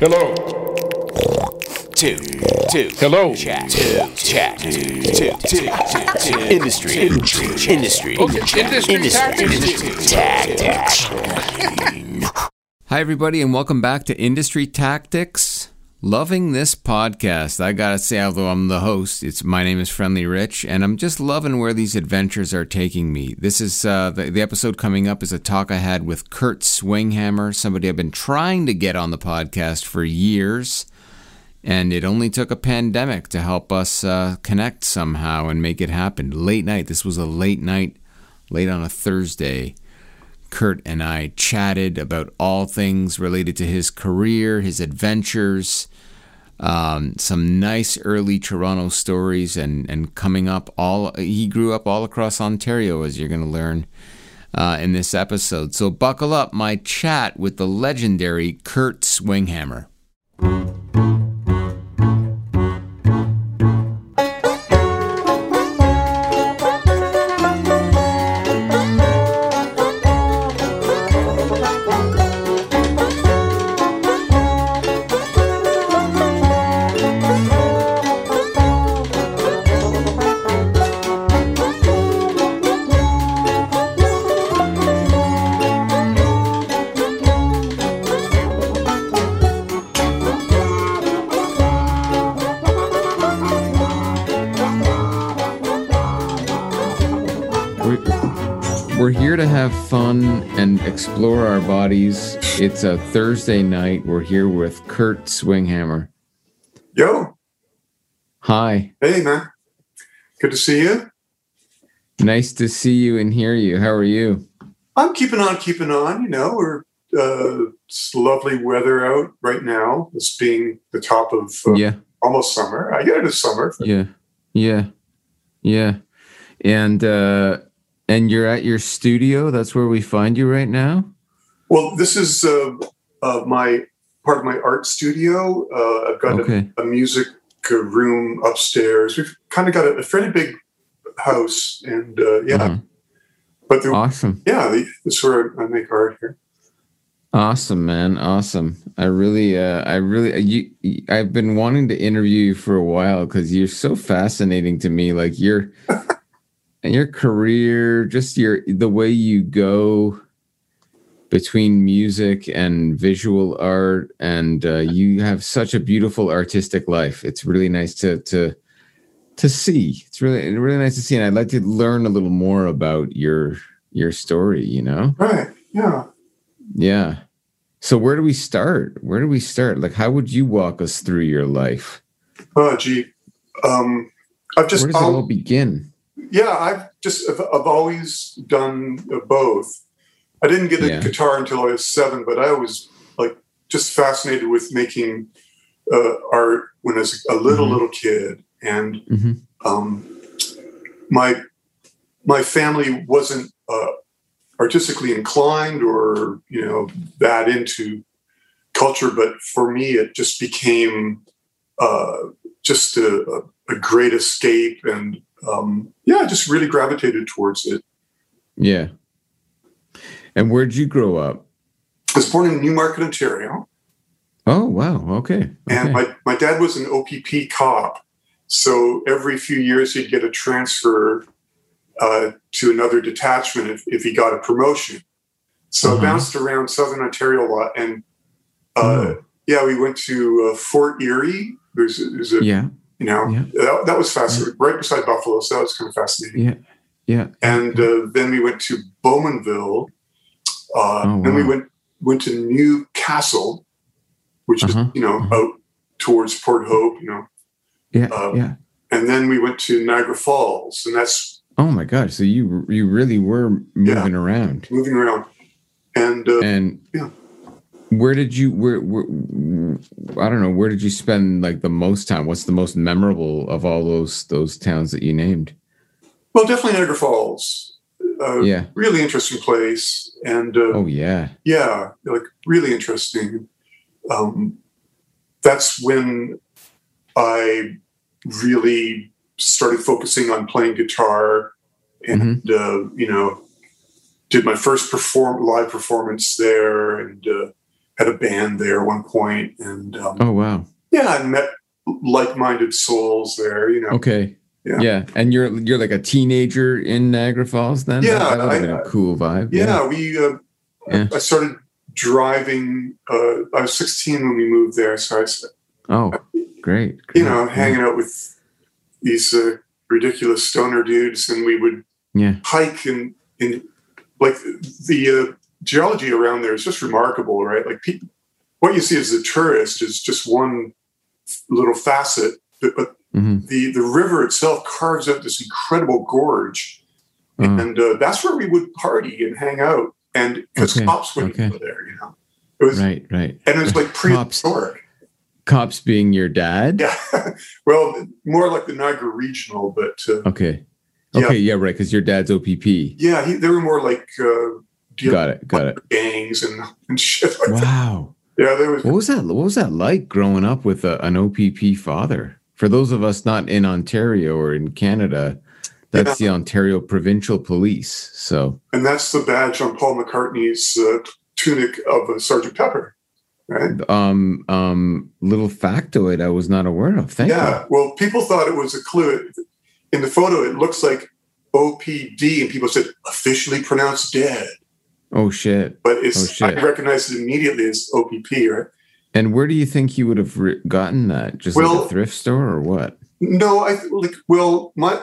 Hello. two, two. Hello. Chat, two, chat, two, two, two, two. Industry, industry, industry, Okay, industry tactics. tactics. Hi, everybody, and welcome back to Industry Tactics. Loving this podcast. I gotta say, although I'm the host, it's my name is Friendly Rich, and I'm just loving where these adventures are taking me. This is uh, the, the episode coming up is a talk I had with Kurt Swinghammer, somebody I've been trying to get on the podcast for years, and it only took a pandemic to help us uh, connect somehow and make it happen. Late night. This was a late night, late on a Thursday. Kurt and I chatted about all things related to his career, his adventures, um, some nice early Toronto stories, and and coming up all. He grew up all across Ontario, as you're going to learn uh, in this episode. So buckle up, my chat with the legendary Kurt Swinghammer. Explore our bodies. It's a Thursday night. We're here with Kurt Swinghammer. Yo, Hi. hey man, good to see you. Nice to see you and hear you. How are you? I'm keeping on, keeping on. You know, we're uh, it's lovely weather out right now. It's being the top of uh, Yeah. almost summer. I get it is summer. Yeah. Yeah. Yeah. And uh and you're at your studio. That's where we find you right now? Well, this is uh, uh, my part of my art studio. Uh, I've got Okay. a, a music uh, room upstairs. We've kind of got a, a fairly big house, and uh, yeah, Uh-huh. but the, Awesome. yeah, is where I make art here. Awesome, man. Awesome. I really, uh, I really, you, I've been wanting to interview you for a while because you're so fascinating to me. Like your, and your career, just your, the way you go between music and visual art, and uh, you have such a beautiful artistic life. It's really nice to, to, to see. It's really, really nice to see. And I'd like to learn a little more about your, your story, you know? Right? Yeah. Yeah. So where do we start? Where do we start? Like, how would you walk us through your life? Oh, gee. Um, I've just where does it all begin? Yeah, I've just I've, I've always done both. I didn't get a Yeah. guitar until I was seven, but I was like just fascinated with making uh, art when I was a little Mhm. little kid, and Mhm. um, my my family wasn't uh, artistically inclined or you know that into culture, but for me, it just became uh, just a, a great escape, and um, yeah, I just really gravitated towards it. Yeah. And where'd you grow up? I was born in Newmarket, Ontario, Oh, wow. Okay. and my, my dad was an OPP cop. So every few years he'd get a transfer uh, to another detachment if, if he got a promotion. So Uh-huh. I bounced around Southern Ontario a lot. And uh, Oh. yeah, we went to uh, Fort Erie. There's, there's a, yeah. You know, Yeah. that, that was fascinating, right beside Buffalo. So that was kind of fascinating. Yeah. Yeah. And uh, then we went to Bowmanville. Uh, Oh, Then we went went to Newcastle, which Uh-huh, is you know uh-huh. out towards Port Hope, you know. Yeah. Um, yeah. And then we went to Niagara Falls, and that's Oh my God. So you you really were moving around. moving around. And uh, And Yeah. Where did you where, where I don't know, where did you spend like the most time? What's the most memorable of all those those towns that you named? well, definitely Niagara Falls. Uh, Yeah. Really interesting place, and uh, Oh yeah. yeah, like really interesting. Um, that's when I really started focusing on playing guitar, and uh, you know, did my first perform live performance there, and uh, had a band there at one point, and um, Oh wow. yeah, I met like-minded souls there. You know, Okay. Yeah. Yeah. And you're you're like a teenager in Niagara Falls then? Yeah, That, that I- been a cool vibe. yeah, we. Uh, Yeah. I started driving. Uh, I was 16 when we moved there, so I, Oh, great. you great. know, Yeah. hanging out with these uh, ridiculous stoner dudes, and we would Yeah. hike and in like the uh, geology around there is just remarkable, right? Like people, what you see as a tourist is just one little facet, but, but Mhm. the the river itself carves out this incredible gorge, Oh, and uh, that's where we would party and hang out, and because Okay, cops wouldn't okay. go there, you know. It was right, right. and it was like prehistoric. Cops being your dad? Yeah, well, more like the Niagara Regional, but uh, Okay. Okay, yeah, right, because your dad's OPP. yeah, he, they were more like uh, Got it, got it. gangs and, and shit like that. Wow. Yeah, there was What was that? What was that like growing up with a, an OPP father? For those of us not in Ontario or in Canada, that's the Ontario Provincial Police. So, and that's the badge on Paul McCartney's uh, tunic of a Sergeant Pepper, right? um, um, little factoid I was not aware of. Thank you. yeah. Well, people thought it was a clue. In the photo, it looks like OPD, and people said officially pronounced dead, you. Oh shit! but it's Oh, shit. I recognized it immediately as OPP, right? And where do you think you would have re- gotten that? Just like a thrift store or what? No, I like. Well, my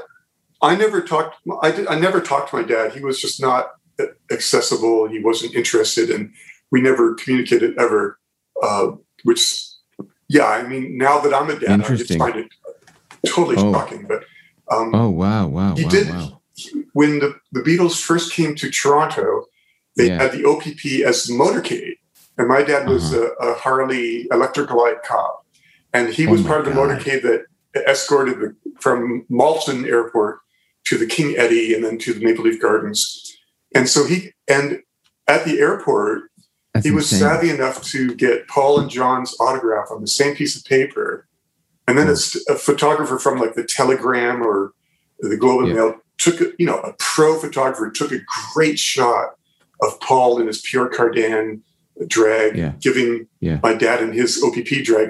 I never talked. I did, I never talked to my dad. He was just not accessible. He wasn't interested, and we never communicated ever. Uh, which, yeah, I mean, now that I'm a dad, I just find it totally Oh. shocking. But um, Oh wow, wow, He wow, did- wow. when the, the Beatles first came to Toronto, they Yeah. had the OPP as the motorcade, and my dad was Uh-huh. a, a Harley Electra Glide cop, and he Oh was my part of the God. motorcade that escorted the, from Malton Airport to the King Eddie and then to the Maple Leaf Gardens, and so he and at the airport That's he was insane. savvy enough to get Paul and John's autograph on the same piece of paper. And then Oh. it's a photographer from like the Telegram or the Globe and Yeah. Mail took, a, you know, a pro photographer took a great shot of Paul in his Pierre Cardin drag, Yeah. giving Yeah. my dad and his OPP drag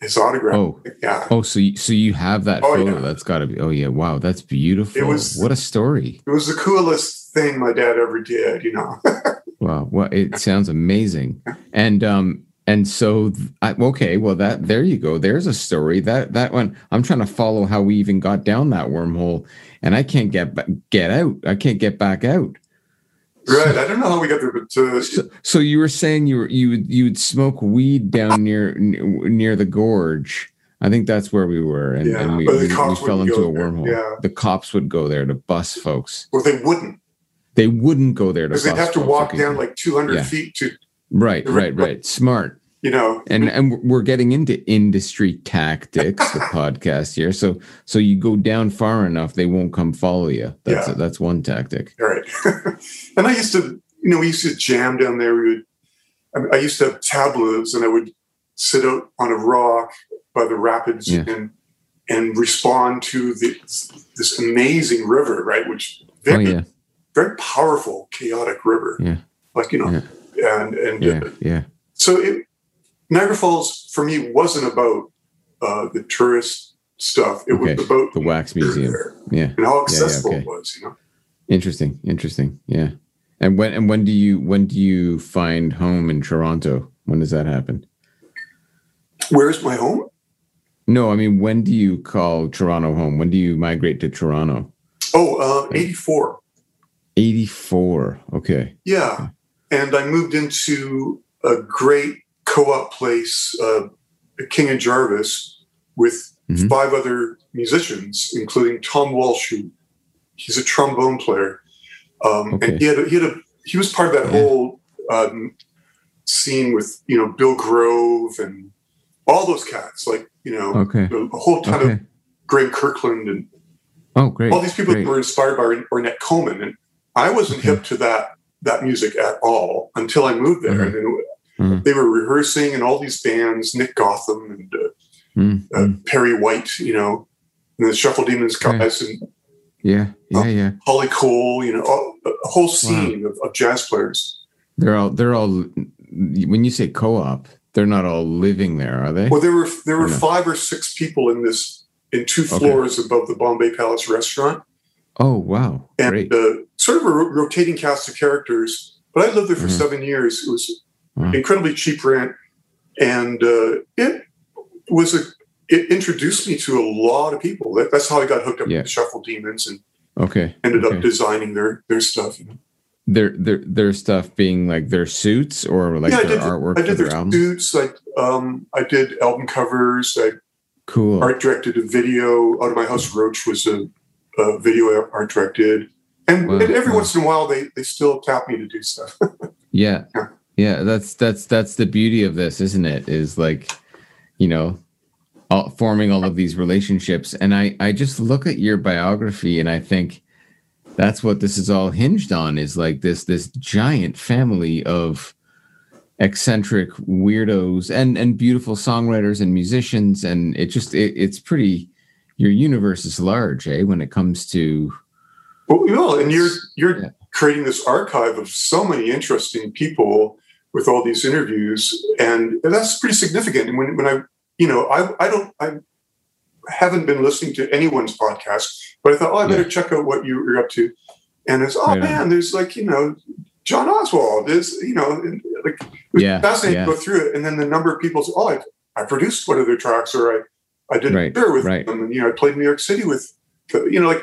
his autograph. Oh, Yeah. oh, so you, so you have that Oh, photo? yeah. That's got to be. Oh yeah, wow, that's beautiful. It was- what a story. It was the coolest thing my dad ever did, you know. Wow, well, it sounds amazing. And um, and so I, okay, well that there you go. There's a story that that one. I'm trying to follow how we even got down that wormhole, and I can't get get out. I can't get back out. Right. I don't know how we got there, but uh, So, so you were saying you were you would you would smoke weed down near near the gorge. I think that's where we were, and, Yeah, and we, we, we fell into a wormhole. Yeah. The cops would go there to bus folks. well, they wouldn't They wouldn't go there to because they'd have to walk down like 200 Yeah. feet to, Right, right, right. Smart. You know, and and we're getting into industry tactics the podcast here so so you go down far enough they won't come follow you that's Yeah. that's one tactic All right. and I used to, you know, we used to jam down there. We would, I, mean, I used to have tableaus and I would sit out on a rock by the rapids Yeah. and and respond to the, this amazing river, right? Which oh very, yeah very powerful, chaotic river. Yeah. Like, you know, and, and yeah uh, yeah so it, Niagara Falls for me wasn't about uh, the tourist stuff. It Okay. was about the wax museum there yeah and how yeah, accessible okay. it was, you know. interesting interesting yeah and when and when do you when do you find home in toronto when does that happen Where's my home? no i mean when do you call toronto home when do you migrate to toronto Oh, uh, 84. 84 okay Yeah. And I moved into a great co op place, uh, King and Jarvis, with Mhm. five other musicians, including Tom Walsh, who he's a trombone player. Um, Okay. And he had, a, he had a, he was part of that Yeah. whole um, scene with, you know, Bill Grove and all those cats, like, you know, okay a whole ton okay of Graham Kirkland and oh great all these people great. were inspired by Ornette Coleman, and I wasn't hip to that that music at all until I moved there. Mhm. And Mhm. they were rehearsing, and all these bands, Nick Gotham and uh, Mm, uh, mm. Perry White, you know, and the Shuffle Demons Okay. guys, and yeah yeah Oh. yeah Holly Cole, you know, a whole scene of, of jazz players. they're all they're all when you say co-op, they're not all living there, are they? Well, there were there were no. five or six people in this in two Okay. floors above the Bombay Palace restaurant, oh, wow, and uh, sort of a ro- rotating cast of characters. But I lived there for Mhm. seven years. It was Wow. incredibly cheap rent, and uh, it was a. It introduced me to a lot of people. That, that's how I got hooked up Yeah. with the Shuffle Demons and Okay, ended okay. up designing their their stuff. You know? their their their stuff being like their suits or like yeah, I their did. artwork I did their their suits. I um, I did album covers. I Cool. art directed a video. Out of my house, Roach was a, a video art directed, and, Wow, and every wow. once in a while they they still tap me to do stuff. Yeah. Yeah. Yeah, that's that's that's the beauty of this, isn't it? Is like, you know, all, forming all of these relationships and I I just look at your biography and I think that's what this is all hinged on is like this this giant family of eccentric weirdos and and beautiful songwriters and musicians and it just it, it's pretty your universe is large, eh, when it comes to well, you know, and you're you're Yeah. creating this archive of so many interesting people with all these interviews, and that's pretty significant. And when when I you know I I don't I haven't been listening to anyone's podcast, but I thought oh I better Yeah. check out what you, you're up to, and it's oh Right on. man, there's like you know. John Oswald is, you know, like it was Yeah, fascinating yeah. to go through it, and then the number of people say, "Oh, I, I produced one of their tracks, or I, I did Right, a tour with right. them, and you know, I played New York City with, you know, like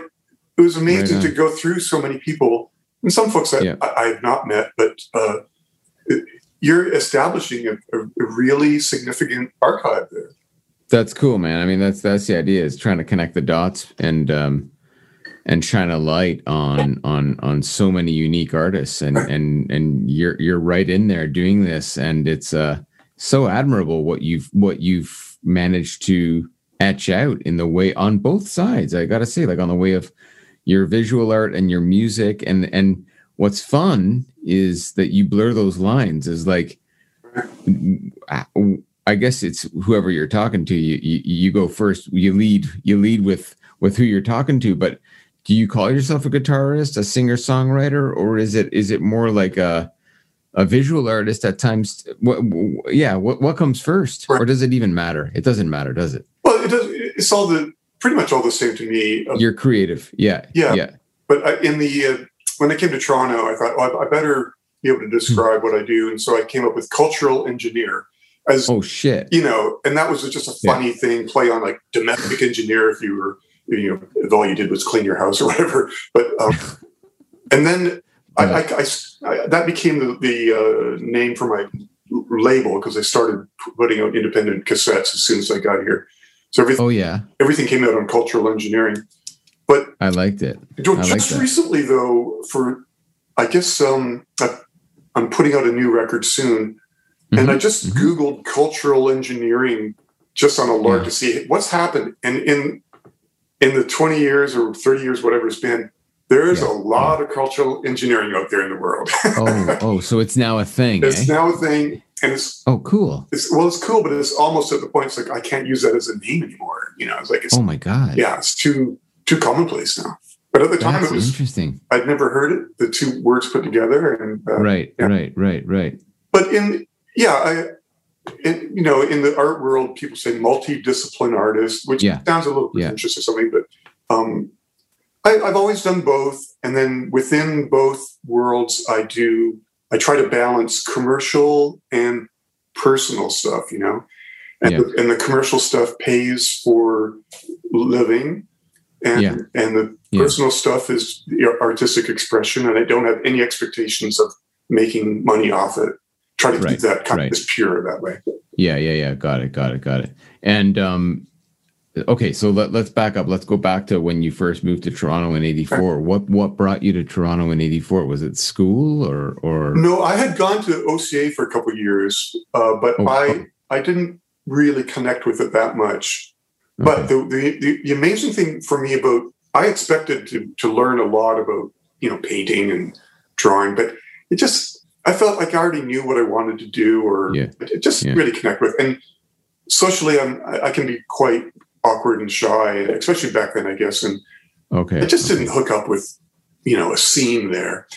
it was amazing Right to go through so many people, and some folks that Yeah. I, I have not met, but uh, it- you're establishing a, a, really significant archive there. That's cool, man. I mean, that's that's the idea is trying to connect the dots and um and shine a light on on on so many unique artists and and and you're you're right in there doing this and it's uh so admirable what you've what you've managed to etch out in the way on both sides. I got to say like on the way of your visual art and your music and and what's fun is that you blur those lines is like I guess it's whoever you're talking to. You, you you go first. You lead. You lead with with who you're talking to. But do you call yourself a guitarist, a singer songwriter, or is it is it more like a a visual artist at times? What, yeah. What what comes first, or does it even matter? It doesn't matter, does it? Well, it does. It's all the pretty much all the same to me. Uh, You're creative. Yeah. Yeah. Yeah. but I, in the uh, when I came to Toronto, I thought, oh, I, I better be able to describe what I do, and so I came up with cultural engineer as Oh shit. you know, and that was just a Yeah. funny thing, play on like domestic engineer if you were, you know, if all you did was clean your house or whatever. But um, and then I, I, I, I- that became the, the uh, name for my label because I started putting out independent cassettes as soon as I got here. So everything Oh yeah. everything came out on cultural engineering. But I liked it. I just that. recently, though, for I guess um, I, I'm putting out a new record soon, and I Mhm, just mhm. googled cultural engineering just on a lark Yeah. to see what's happened. And in in the 20 years or 30 years, whatever it's been, there is Yeah, a lot of cultural engineering out there in the world. Oh oh. So it's now a thing. it's eh? now a thing, and it's Oh cool. it's well, it's cool, but it's almost at the point it's like I can't use that as a name anymore. You know, it's like it's Oh my god. yeah, it's too too commonplace now. But at the time, That's it was interesting. I'd never heard it. The two words put together, and uh, Right. yeah. Right. Right. Right. but in yeah, I, in, you know, in the art world, people say multidiscipline artist, which Yeah. sounds a little Yeah. pretentious or something. But um, I, I've always done both, and then within both worlds, I do. I try to balance commercial and personal stuff. You know, and, Yeah. the, and the commercial stuff pays for living. And, Yeah. and the Yeah. personal stuff is artistic expression, and I don't have any expectations of making money off it. Try to Right, keep that kind right. of pure that way. Yeah, yeah, yeah. Got it, got it, got it. And um okay, so let, let's back up. Let's go back to when you first moved to Toronto in 84. What what brought you to Toronto in 84? Was it school or or No, I had gone to OCA for a couple of years, uh, but Oh, I I didn't really connect with it that much. But the, the the amazing thing for me about I expected to to learn a lot about you know painting and drawing, but it just I felt like I already knew what I wanted to do, or Yeah. just Yeah. really connect with. And socially, I'm I I can be quite awkward and shy, especially back then, I guess. And okay. I just okay. didn't hook up with you know a scene there.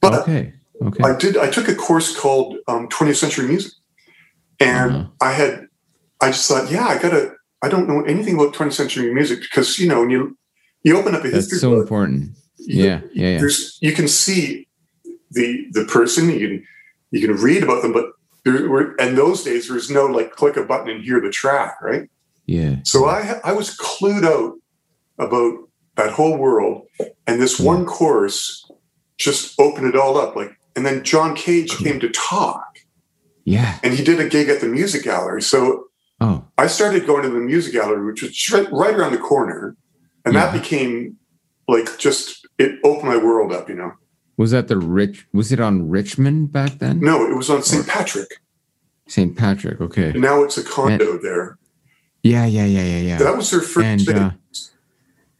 But Okay. Okay. I did. I took a course called um, 20th Century Music, and Uh-huh. I had. I just thought, yeah, I gotta. I don't know anything about 20th century music because you know when you you open up a history That's so book, important. you- Yeah, yeah, yeah. There's you can see the the person you can you can read about them, but there were in those days there was no like click a button and hear the track, right? Yeah. So I I was clued out about that whole world, and this Yeah. one course just opened it all up. Like, and then John Cage Cool. came to talk, Yeah. and he did a gig at the music gallery. So I started going to the music gallery, which was right, around the corner, and that became like just it opened my world up. You know, was that the rich? Was it on Richmond back then? no, it was on St. Patrick. St. Patrick. Okay. And now it's a condo there. Yeah, yeah, yeah, yeah, yeah. That was their first And thing. uh,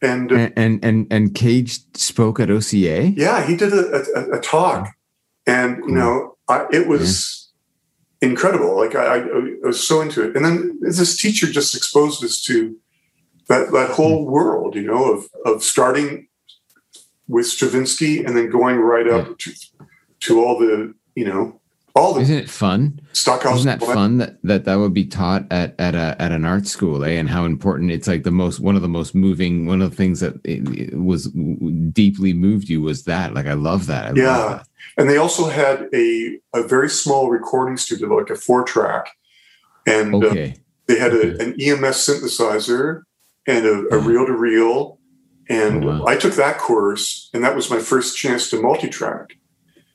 and uh, and, and and and Cage spoke at OCA. yeah, he did a, a, a talk, and you know, I, it was incredible. Like I, I, I was so into it, and then this teacher just exposed us to that that whole Hmm. world, you know, of of starting with Stravinsky and then going right up to to all the you know all the Isn't it fun? Stockhausen. Isn't that fun that, that that would be taught at at a at an art school, eh? And how important it's like the most one of the most moving one of the things that it, it was deeply moved you was that. Like I love that. I love Yeah. that. And they also had a a very small recording studio, like a four track, and uh, They had a, an EMS synthesizer and a, a reel to reel. And Oh, wow. I took that course, and that was my first chance to multi track.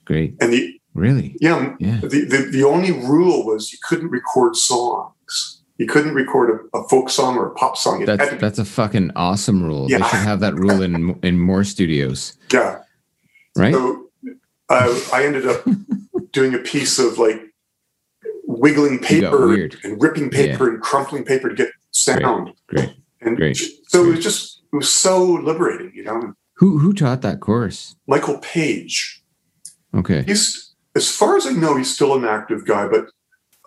Great. And the Really? yeah, Yeah. the, the the only rule was you couldn't record songs. You couldn't record a, a folk song or a pop song. It That's that's a fucking awesome rule. Yeah. They should have that rule in in more studios, yeah. right? So I, I ended up doing a piece of like wiggling paper and ripping paper and crumpling paper to get sound. Great. And Great. so it was just it was so liberating, you know. Who who taught that course? Michael Page. Okay. He's as far as I know, he's still an active guy, but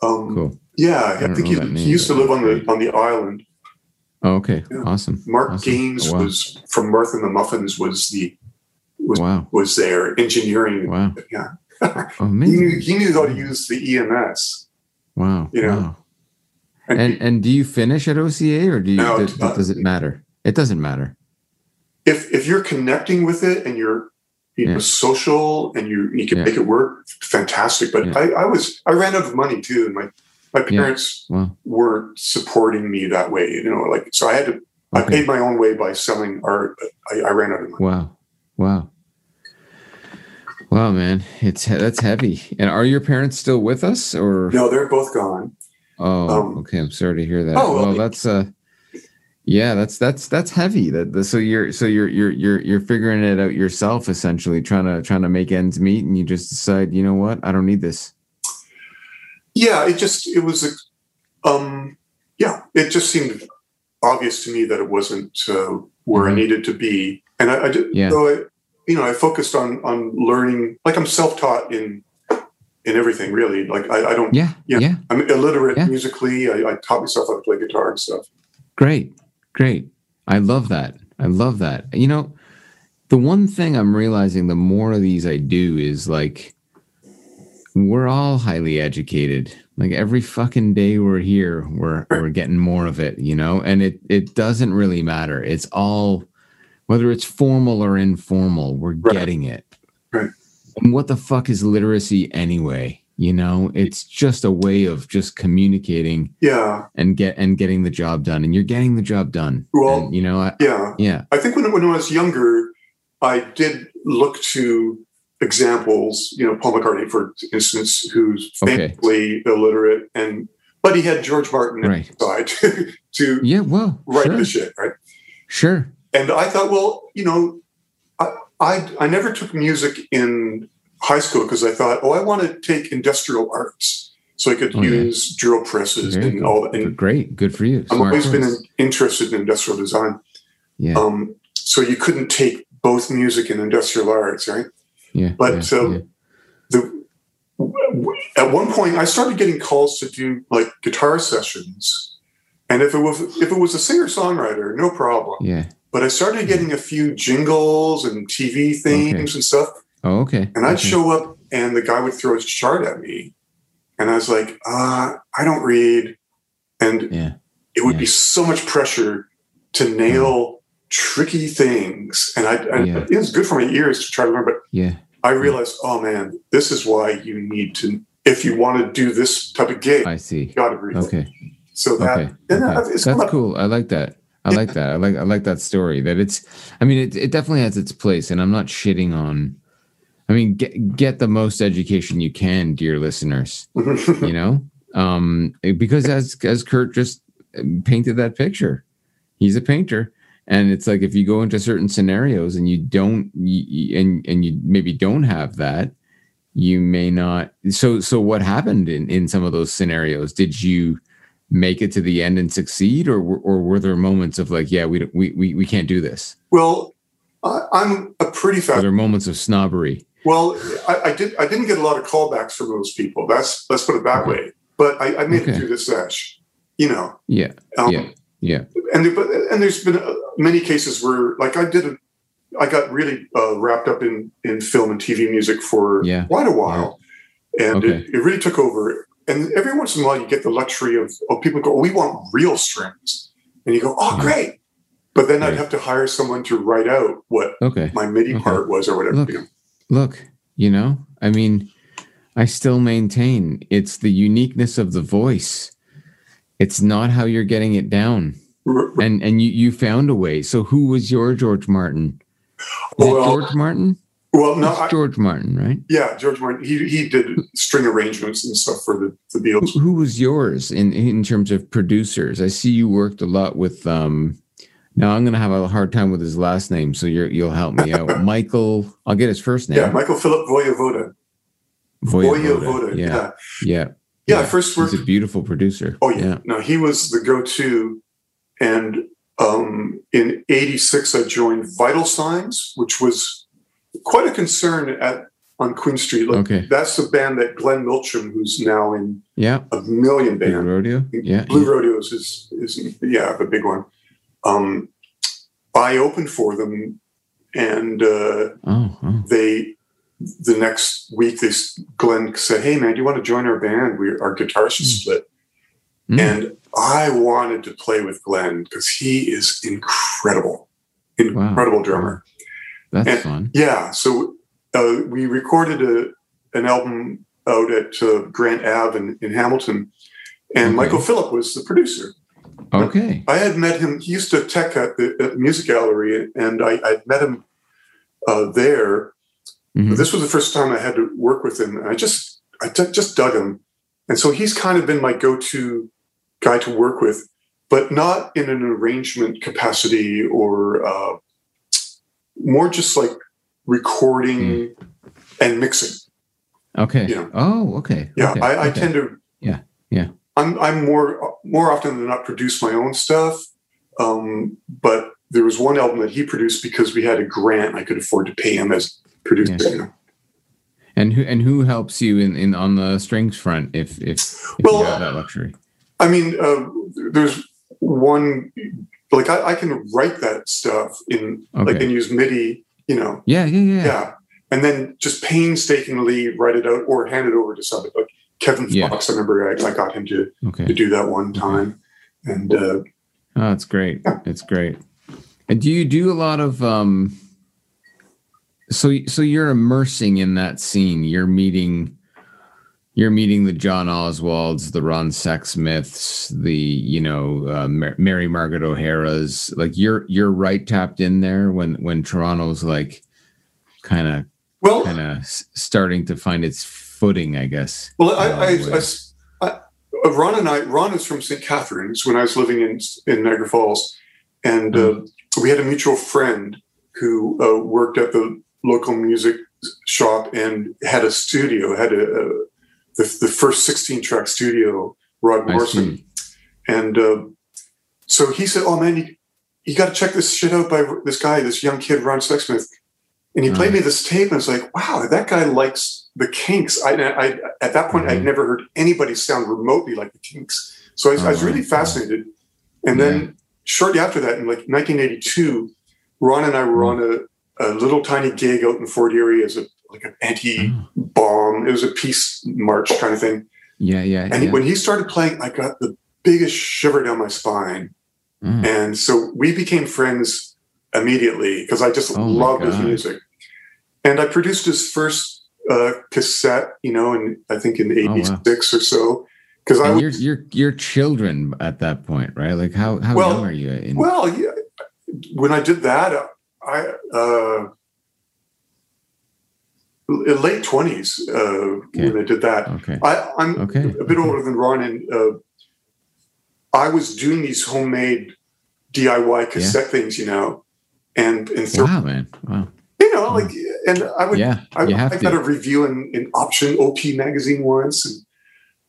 um, Cool. yeah, I I, think he, name, he used to live on the on the island. Oh, okay. Yeah. Awesome. Mark Awesome. Gane Oh, wow. was from Martha and the Muffins was the was Wow. was there engineering. Wow. Yeah, he knew he knew how to use the EMS. Wow. you know. Wow. And, And and do you finish at OCA or do you No, does, not. does it matter? It doesn't matter. if if you're connecting with it and you're you know Yeah. social and you you can Yeah. make it work, fantastic. But Yeah. I, I was I ran out of money too, and my my parents Wow. weren't supporting me that way. You know, like so I had to. I paid my own way by selling art, but I, I ran out of money. Wow. Wow. Wow, man. It's that's heavy. And are your parents still with us or No, they're both gone. Oh, Um, okay. I'm sorry to hear that. oh, well, well, that's uh yeah, that's that's that's heavy. That the, so you're so you're you're you're you're figuring it out yourself essentially, trying to trying to make ends meet and you just decide, you know what? I don't need this. Yeah, it just it was a, um yeah, it just seemed obvious to me that it wasn't uh, where I Mhm. needed to be, and I, I did. Yeah. So I, you know, I focused on on learning. Like I'm self taught in in everything, really. Like I, I don't. Yeah. Yeah. Yeah. I'm illiterate Yeah. musically. I, I taught myself how to play guitar and stuff. Great. Great. I love that. I love that. You know, the one thing I'm realizing the more of these I do is like we're all highly educated. Like every fucking day we're here, we're we're getting more of it, you know? And it it doesn't really matter. It's all whether it's formal or informal, we're Right. getting it. Right. And what the fuck is literacy anyway? You know, it's just a way of just communicating Yeah, and get and getting the job done and you're getting the job done Well- And, you know I, yeah. yeah I think when when I was younger, I did look to examples. You know, Paul McCartney, for instance, who's Okay. famously illiterate, and but he had George Martin Right. side to, to yeah well write sure the shit, right? sure And I thought, well, you know, I I, I never took music in high school because I thought, oh, I want to take industrial arts so I could Oh, yeah. use drill presses and all that. And great good for you I've always been in, interested in industrial design. yeah Um, so you couldn't take both music and industrial arts, right? yeah but, yeah, um, yeah. The at one point, I started getting calls to do like guitar sessions, and if it was if it was a singer songwriter, no problem. yeah But I started getting a few jingles and TV themes and stuff, oh okay and I'd okay. show up and the guy would throw his chart at me, and I was like, uh, I don't read, and Yeah. it would Yeah. be so much pressure to nail tricky things, and I, I Yeah. it was good for my ears to try to learn, but Yeah. I realized, oh man, this is why you need to, if you want to do this type of gig, I see. you got to read. Okay. So that, Okay. okay. that- That's cool. I like that. I like that. I like I like that story. That it's I mean it it definitely has its place and I'm not shitting on I mean get get the most education you can, dear listeners. you know? Um because as as Kurt just painted that picture. He's a painter and it's like if you go into certain scenarios and you don't you, and and you maybe don't have that you may not so so what happened in in some of those scenarios did you make it to the end and succeed or were- or were there moments of like yeah we we we, we can't do this well, I, I'm a pretty fast. there are moments of snobbery Well, I, I did. I didn't get a lot of callbacks from those people. That's let's put it that Okay. way. But I, I made Okay. it through the sesh. You know, yeah um, yeah yeah and there, but and there's been uh, many cases where, like, I did. A, I got really uh, wrapped up in in film and TV music for Yeah. quite a while, and Okay. it, it really took over. And every once in a while, you get the luxury of, of people go, oh, "We want real strings," and you go, "Oh, Yeah. great!" But then I'd have to hire someone to write out what okay my MIDI Okay. part was or whatever. Look. you know. look you know i mean i still maintain it's the uniqueness of the voice it's not how you're getting it down R- and and you you found a way so who was your george martin was Well, george martin Well, no, It's I, george martin right Yeah, George Martin. He he did string arrangements and stuff for the, the Beatles. who, who was yours in in terms of producers i see you worked a lot with um now i'm gonna have a hard time with his last name so you're you'll help me out michael i'll get his first name Yeah, Michael Phillip Wojewoda. Wojewoda. yeah Yeah. yeah yeah. I first worked. he's a beautiful producer oh yeah. No, he was the go-to. And um, in '86, I joined Vital Signs, which was quite a concern at on Queen Street. Like, Okay. That's the band that Glenn Milchem, who's now in yeah a million Blue rodeo yeah Blue Rodeos is is yeah the big one. Um, I opened for them, and uh, oh, oh they the next week they Glenn said, "Hey man, do you want to join our band? We our guitars just split." Mm. And I wanted to play with Glenn because he is incredible, incredible drummer. That's and- fun Yeah, so uh, we recorded a, an album out at uh, Grant Ave in, in Hamilton, and Okay. Michael Phillip was the producer. okay I had met him. He used to tech at the, at the music gallery, and I, I'd met him uh, there. Mhm. This was the first time I had to work with him, and I just I d- just dug him, and so he's kind of been my go-to guy to work with, but not in an arrangement capacity or uh, more just like recording and mixing. okay yeah. oh okay Yeah, okay, I, I okay. tend to. Yeah, yeah. I'm I'm more more often than not produce my own stuff, um, but there was one album that he produced because we had a grant. I could afford to pay him as producer. Yeah. you know. and who and who helps you in, in on the strings front if if, if Well, you have that luxury I mean, uh, there's one like I, I can write that stuff in like and use MIDI, you know, yeah yeah yeah, yeah. and then just painstakingly write it out or hand it over to somebody like Kevin Yeah. Fox. I remember I, I got him to okay to do that one time, and uh, Oh, it's great. It's great. And do you do a lot of um so so you're immersing in that scene. You're meeting you're meeting the John Oswalds, the Ron Sexsmiths, the you know uh, Mar- Mary Margaret O'Hara's. Like you're you're right tapped in there when when Toronto's like kind of well, kind of starting to find its footing, I guess. Well, I, I. I uh, Ron and I, Ron is from St. Catharines when I was living in in Niagara Falls, and uh, we had a mutual friend who uh, worked at the local music shop and had a studio, had a, a the, the first sixteen track studio, Rod Morrison, and uh, so he said, "Oh man, you, you got to check this shit out by this guy, this young kid, Ron Sexsmith." And he played me this tape, and I was like, "Wow, that guy likes the Kinks." I, I at that point, I'd Mhm. never heard anybody sound remotely like the Kinks, so I, was- I was Oh, really wow. fascinated. And then shortly after that, in like 1982, Ron and I were Hmm. on a, a little tiny gig out in Fort Erie as a like an anti-bomb. It was a peace march kind of thing. Yeah, yeah. And yeah. when he started playing, I got the biggest shiver down my spine. Mm. And so we became friends immediately because I just Oh loved his music. And I produced his first uh, cassette, you know, in I think in Oh, wow. '86 or so. Because I was you're you're you're children at that point, right? Like how how Well- young are you? In, well, yeah, when I did that, I uh, late twenties uh, when I did that. okay, I, I'm okay, a bit older than Ron, and uh, I was doing these homemade DIY cassette things, you know, and and throw, Wow, man, wow, you know, like, and I would, yeah, I, you have I got to. a review in, in Option OP magazine once, and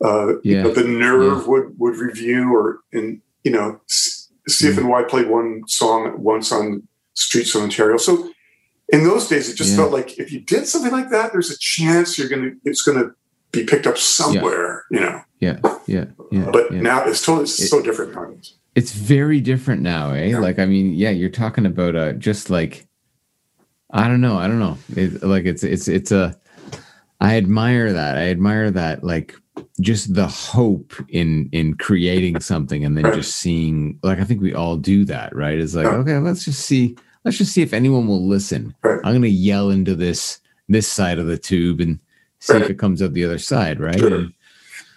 uh, you Yeah. know, the Nerve would would review, or and you know, CFNY played one song once on Streets of Ontario. So in those days, it just Yeah. felt like if you did something like that, there's a chance you're gonna it's gonna be picked up somewhere, you know. Yeah, yeah, yeah. But yeah. now it's totally it's so different nowadays. it's very different now, eh? Yeah. Like, I mean, yeah, you're talking about uh, just like, I don't know, I don't know. It, like, it's it's it's a. I admire that. I admire that, like, just the hope in in creating something and then Right. just seeing. Like, I think we all do that, right? It's like, okay, let's just see. Let's just see if anyone will listen. Right. I'm gonna yell into this this side of the tube and see if it comes out the other side, right? Sure. And-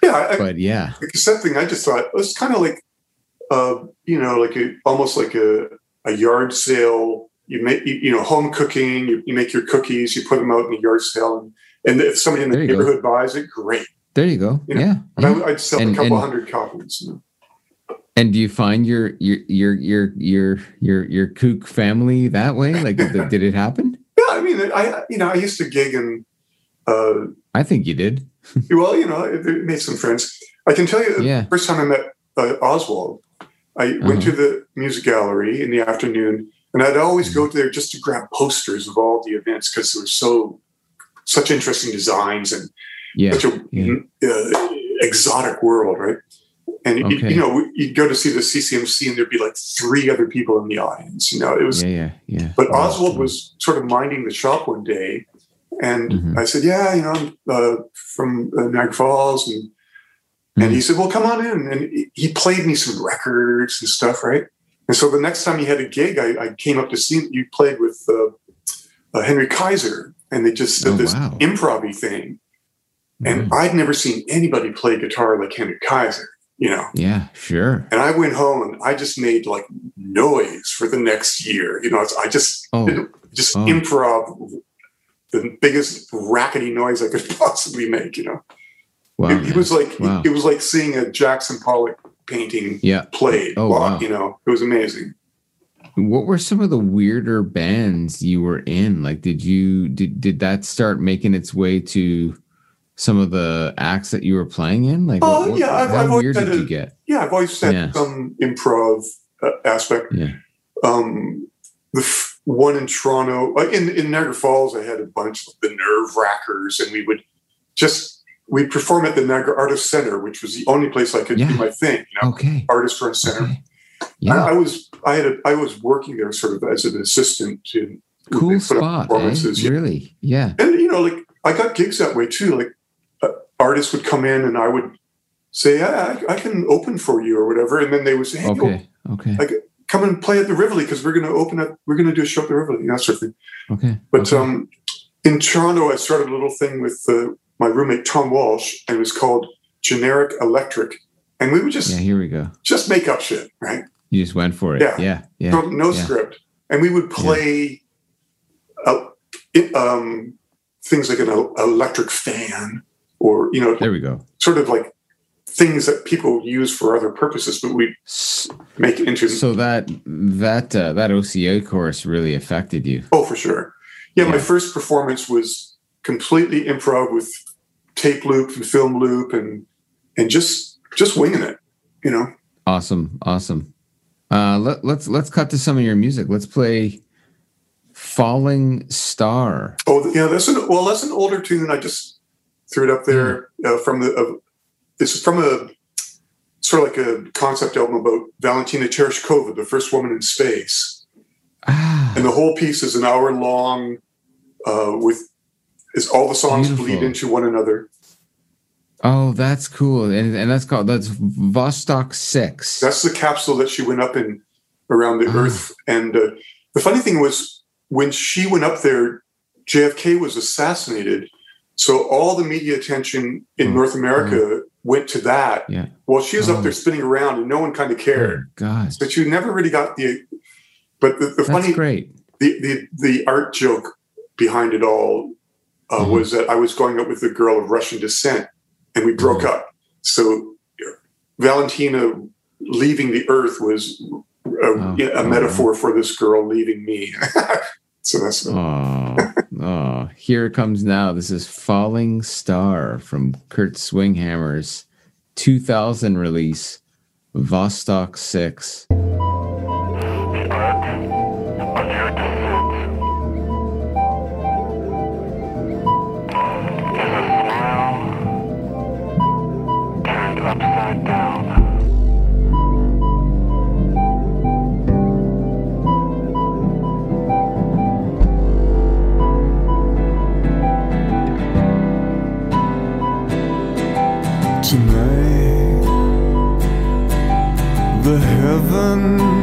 Yeah, I, but yeah, something I just thought it was kind of like, uh, you know, like a almost like a, a yard sale. You make, you, you know, home cooking. You, you make your cookies. You put them out in the yard sale, and, and if somebody in the you go. neighborhood buys it, great. there you go. You know, yeah, And yeah. I, I'd sell And- a couple and- hundred copies. You know. And do you find your your your your your your your kook family that way? Like, did, did it happen? Yeah, I mean, I you know, I used to gig and, uh, I think you did. well, you know, it, it made some friends. I can tell you, Yeah. first time I met uh, Oswald, I Uh-huh. went to the music gallery in the afternoon, and I'd always go there just to grab posters of all the events because they were so such interesting designs and Yeah, such a yeah. uh, exotic world, right? And you, Okay. you know, you'd go to see the CCMC, and there'd be like three other people in the audience. You know, it was. yeah, yeah, yeah. But Wow. Oswald was sort of minding the shop one day, and Mhm. I said, "Yeah, you know, I'm uh, from uh, Niagara Falls," and and Mhm. he said, "Well, come on in." And he- played me some records and stuff, right? And so the next time he had a gig, I, I came up to see him. You played with uh, uh, Henry Kaiser, and they just did Oh, this wow. improv thing. And Mhm. I'd never seen anybody play guitar like Henry Kaiser, you know. yeah, sure. And I went home and I just made like noise for the next year. You know, it's, I just Oh. just Oh. improv the biggest rackety noise I could possibly make. You know, Wow. it, it was like Wow. it was like seeing a Jackson Pollock painting yeah. played. Oh, wow. You know, it was amazing. What were some of the weirder bands you were in? Like, did you did did that start making its way to some of the acts that you were playing in? Like, Oh, what, what- yeah, I've- how I've always did a- you get? Yeah, I've always had Yeah. some improv uh, aspect. Yeah. Um, the f- one in Toronto, uh, in in Niagara Falls, I had a bunch of the Nerve Rackers, and we would just we'd perform at the Niagara Artist Center, which was the only place I could Yeah. do my thing. You know, Okay. Artist Run Center. Okay. I, Yeah. I was I had a, I was working there sort of as an assistant to cool spot. Eh? performances. Yeah. Really? Yeah. And you know, like I got gigs that way too. Like artists would come in, and I would say, yeah, I, I can open for you or whatever, and then they would say, hey, Okay. Okay. like come and play at the Rivoli because we're going to open up, we're going to do a show at the Rivoli, that sort of thing. Okay. But okay. um, in Toronto, I started a little thing with uh, my roommate Tom Walsh, and it was called Generic Electric, and we would just yeah, here we go. just make up shit, right? You just went for it. Yeah. Yeah. Yeah. no, no yeah. script, and we would play uh, it, um, things like an electric fan, or you know, There we go. sort of like things that people use for other purposes, but we make it into So that that uh, that OCA course really affected you. Oh, for sure. Yeah, my first performance was completely improv with tape loop and film loop and and just just winging it, you know. Awesome. Awesome. Uh, let, let's let's cut to some of your music. Let's play "Falling Star." Oh, yeah, that's an well, that's an older tune. I just threw it up there uh, from the. Uh, it's from a sort of like a concept album about Valentina Tereshkova, the first woman in space, Ah, and the whole piece is an hour long uh, with is all the songs Beautiful. bleed into one another. Oh, that's cool. And and that's called that's Vostok 6. That's the capsule that she went up in around the Ah. Earth. And uh, the funny thing was, when she went up there, JFK was assassinated. So all the media attention in Mm. North America went to that. yeah. Well, she was Oh. up there spinning around, and no one kind of Oh, cared. God. But you never really got the. But the, the funny, great. the, the the art joke behind it all uh, Mhm. was that I was going up with a girl of Russian descent, and we broke Mhm. up. So Valentina leaving the Earth was a, Oh, a oh. metaphor for this girl leaving me. so that's Oh, here it comes now. This is Falling Star from Kurt Swinghammer's 2000 release, Vostok 6. The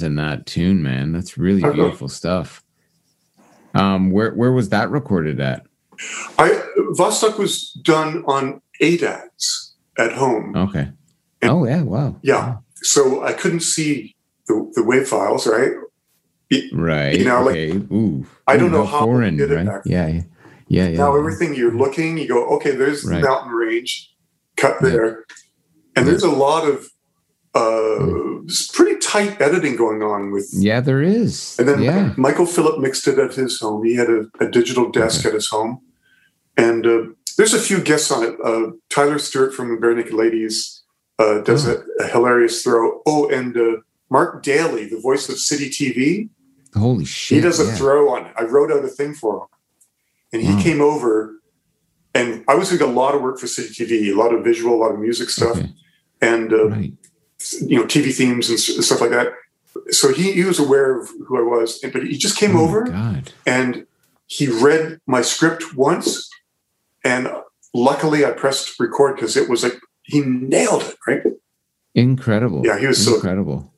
sounds in that tune, man. That's really beautiful stuff. Um, where where was that recorded at? I Vostok was done on ADATs at home. Okay. Oh yeah, wow. Yeah. So I couldn't see the, the wave files, right? Right. You know, like, okay. Ooh. I don't Ooh, know how we foreign, did it right? back Yeah, yeah. Yeah, yeah. now everything you're looking, you go, okay, there's Right. the mountain range, cut Yeah. there. And there's a lot of uh just pretty tight editing going on with Yeah, there is. And then yeah. Michael Phillip mixed it at his home. He had a, a digital desk at his home. And uh, there's a few guests on it. Uh, Tyler Stewart from the Barenaked Ladies uh, does Oh. a, a hilarious throw. Oh, and uh, Mark Dailey, the voice of City TV, Holy shit. he does a yeah. throw on it. I wrote out a thing for him. And he Wow. came over, and I was doing a lot of work for City TV, a lot of visual, a lot of music stuff, Okay. and uh, Right. You know TV themes and stuff like that. So he, he was aware of who I was, but he just came Oh over God. and he read my script once and luckily i pressed record because it was like he nailed it right Incredible. Yeah, he was so- incredible.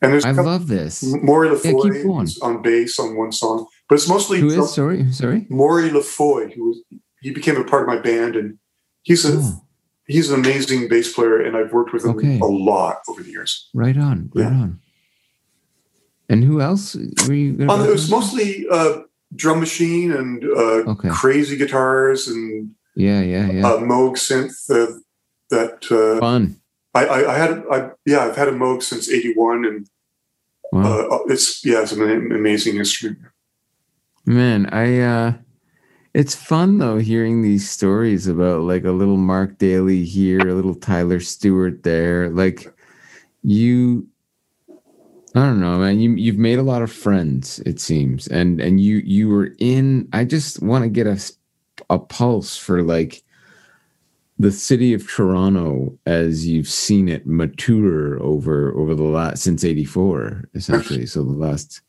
and there's I love this. maury Yeah, lafoy going. who's on bass on one song but it's mostly Who is sorry? Sorry. maury lafoy who was he became a part of my band and he's a Oh, he's an amazing bass player and i've worked with him Okay. a lot over the years right on. Right Yeah. on. And who else were you? gonna um, it was mostly uh, drum machine and uh, Okay. crazy guitars and Yeah, yeah, yeah. uh, moog synth uh, that uh, Fun. I, I, I had, I, yeah, I've had a Moog since '81, and Wow. uh, it's yeah, it's an amazing instrument. Man, I uh it's fun though hearing these stories about like a little Mark Dailey here, a little Tyler Stewart there. Like you I don't know, man. You you've made a lot of friends, it seems. And and you you were in I just want to get a pulse for like the city of Toronto as you've seen it mature over over the last since 84 essentially. So the last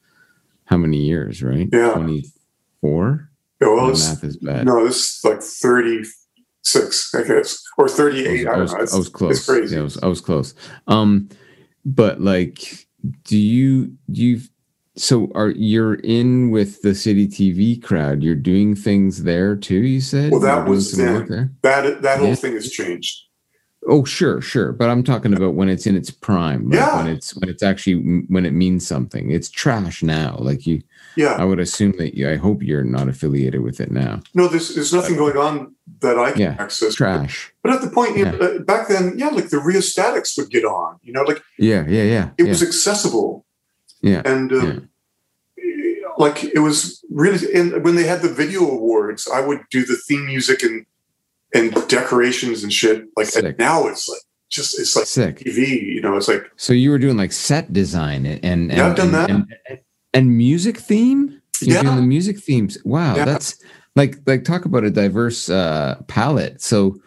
how many years, right? Yeah. 24? Yeah, well, math is bad. no, this is like 36, I guess, or 38. I I, was, don't I was, I was close. It's crazy. Yeah, I was, I was close. Um, but like, do you do you? So are you're in with the City TV crowd? You're doing things there too. You said. Well, that was then. that that whole Yeah. thing has changed. Oh, sure, sure. But I'm talking about when it's in its prime. Like Yeah. When it's when it's actually when it means something. It's trash now. Like you, Yeah, I would assume that you. I hope you're not affiliated with it now. no, there's there's nothing going on that I can Yeah, access. Trash. But at the point you know, uh, back then, yeah, like the rheostatics would get on. You know, like Yeah, yeah, yeah. it yeah. was accessible, yeah. and uh, like it was really. And when they had the video awards, I would do the theme music and and decorations and shit. Like and now it's like just it's like Sick. TV. You know, it's like So you were doing like set design and and Yeah, I've and, done that. and, and, music theme. You're Yeah. doing the music themes. Wow, Yeah. that's like like talk about a diverse uh, palette. So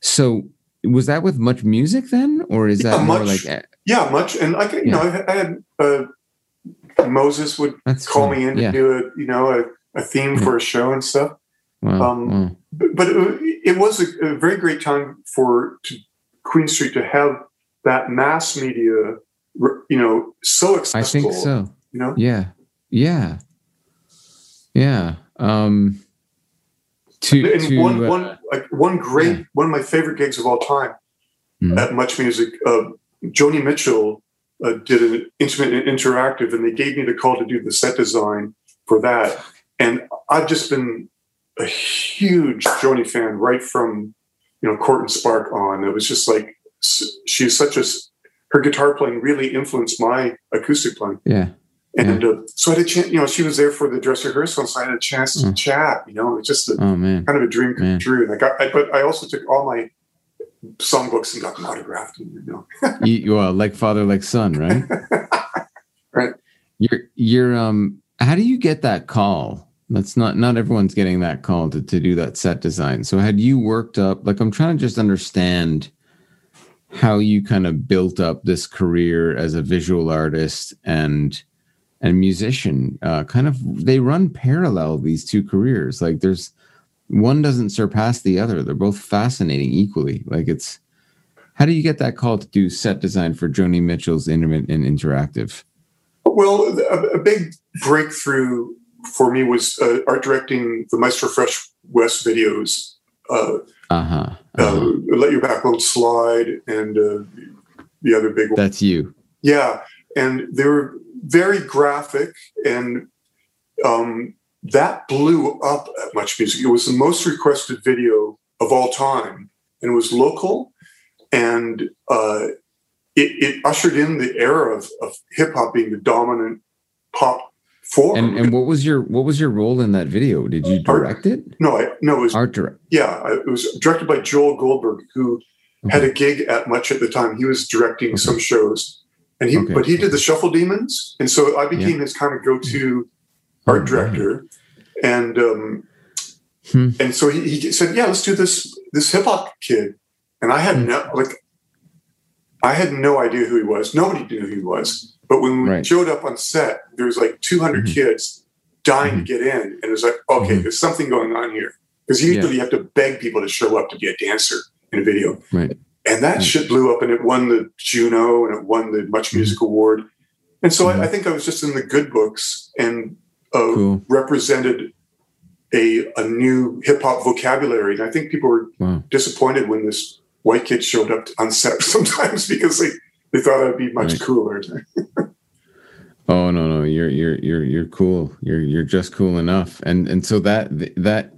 so was that with much music then, or is that Yeah, more much. like eh, yeah, much. And I could, you know, I had, I had uh, Moses would that's call fun. me in to do a you know a, a theme for a show and stuff. Wow, um, wow. but it, it was a, a very great time for to Queen Street to have that mass media, you know, so accessible. I think so. You know, Yeah, yeah, yeah. Um, to and to one uh, one like one great yeah. one of my favorite gigs of all time Mhm. at Much Music. Uh, Joni Mitchell uh, did an intimate and interactive, and they gave me the call to do the set design for that. And I've just been a huge Joni fan right from you know Court and Spark on. It was just like she's such a her guitar playing really influenced my acoustic playing. yeah, And uh, so I had a chance, you know, she was there for the dress rehearsal, so I had a chance to Mm. chat. You know, it's just a, oh kind of a dream come Man. true. And I got, I, but I also took all my songbooks and got them autographed. You know, you, you are like father, like son, right? Right. You're you're um. How do you get that call? That's not not everyone's getting that call to to do that set design. So had you worked up? Like I'm trying to just understand how you kind of built up this career as a visual artist and and musician. Uh, kind of they run parallel these two careers. Like there's one doesn't surpass the other. They're both fascinating equally. Like it's How do you get that call to do set design for Joni Mitchell's Intimate and Interactive? Well, a, a big breakthrough for me was uh, art directing the Maestro Fresh Wes videos. Uh, Uh-huh. uh, uh-huh. Let Your Backbone Slide and uh, the other big one. That's you. Yeah, and they were very graphic, and um, that blew up at Much Music. It was the most requested video of all time, and it was local, and uh, it, it ushered in the era of, of hip hop being the dominant pop form. And and what was your what was your role in that video? Did you direct it? no, I, no, it was Art direct. yeah, it was directed by Joel Goldberg, who had Mm-hmm. a gig at Much at the time. He was directing some shows, and he Okay. but he did the Shuffle Demons, and so I became his kind of go-to Oh, art director, and um, Hmm. and so he, he said, "Yeah, let's do this this hip hop kid," and I had Hmm. no like, I had no idea who he was. Nobody knew who he was. But when we Right. showed up on set, there was like 200 Mhm. kids dying Mhm. to get in, and it was like, okay, Mhm. there's something going on here because usually you have to beg people to show up to be a dancer in a video. Right. And that Right. shit blew up, and it won the Juno, and it won the Much Mhm. Music Award. And so. I, I think I was just in the good books and uh, Cool. represented a a new hip hop vocabulary. And I think people were Wow. disappointed when this white kid showed up on set sometimes because they, they thought I'd be much Right. cooler. Oh no no you're you're you're you're cool. You're you're just cool enough. And and so that that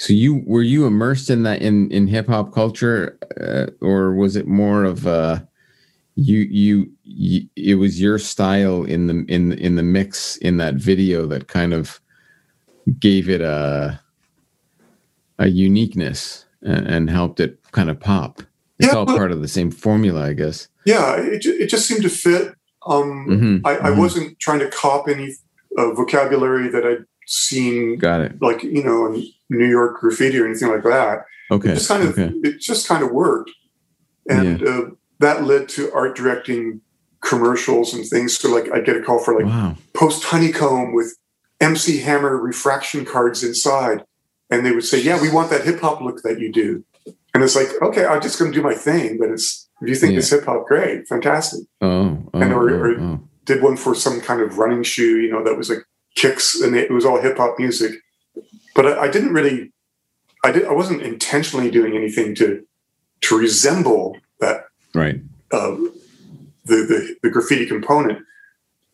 so you were you immersed in that in in hip hop culture uh, or was it more of uh you, you you it was your style in the in in the mix in that video that kind of gave it a a uniqueness and, and helped it kind of pop. It's Yeah, all part of the same formula, I guess. Yeah, it, it just seemed to fit. Um, Mhm, I, I mhm. wasn't trying to cop any uh, vocabulary that I'd seen, Got it. like you know, in New York graffiti or anything like that. Okay. It just kind of okay. it just kind of worked, and uh, that led to art directing commercials and things. So like I'd get a call for like wow. post honeycomb with MC Hammer refraction cards inside, and they would say, "Yeah, we want that hip hop look that you do." And it's like, okay, I'm just going to do my thing, but it's if you think Yeah. it's hip hop, great, fantastic. Oh, oh, And or- oh, or- oh. Did one for some kind of running shoe, you know, that was like kicks, and it was all hip hop music. But I, I didn't really, I did, I wasn't intentionally doing anything to to resemble that right. uh, the, the the graffiti component.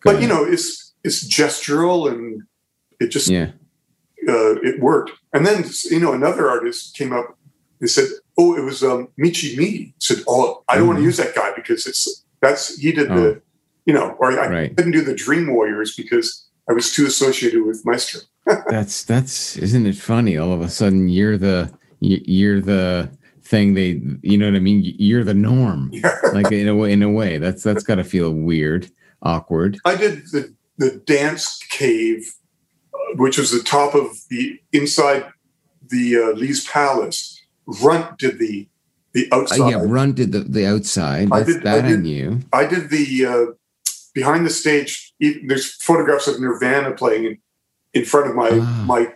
But you know, it's it's gestural and it just yeah. uh, it worked. And then you know another artist came up and said, "Oh, it was um, Michie Mee." Said, "Oh, I don't want to use that guy because it's that's he did Oh. the you know, or I Right. couldn't do the Dream Warriors because I was too associated with Maestro." That's that's isn't it funny? All of a sudden, you're the you- you're the thing they you know what I mean. You're the norm. Yeah. Like in a way, in a way, that's that's got to feel weird, awkward. I did the the dance cave, uh, which was the top of the inside the uh, Lee's Palace. Runt did the the Uh, outside. yeah, Runt did the, the outside. I did- that I I, knew. I did the uh, behind the stage. There's photographs of Nirvana playing in, in front of my Ah. my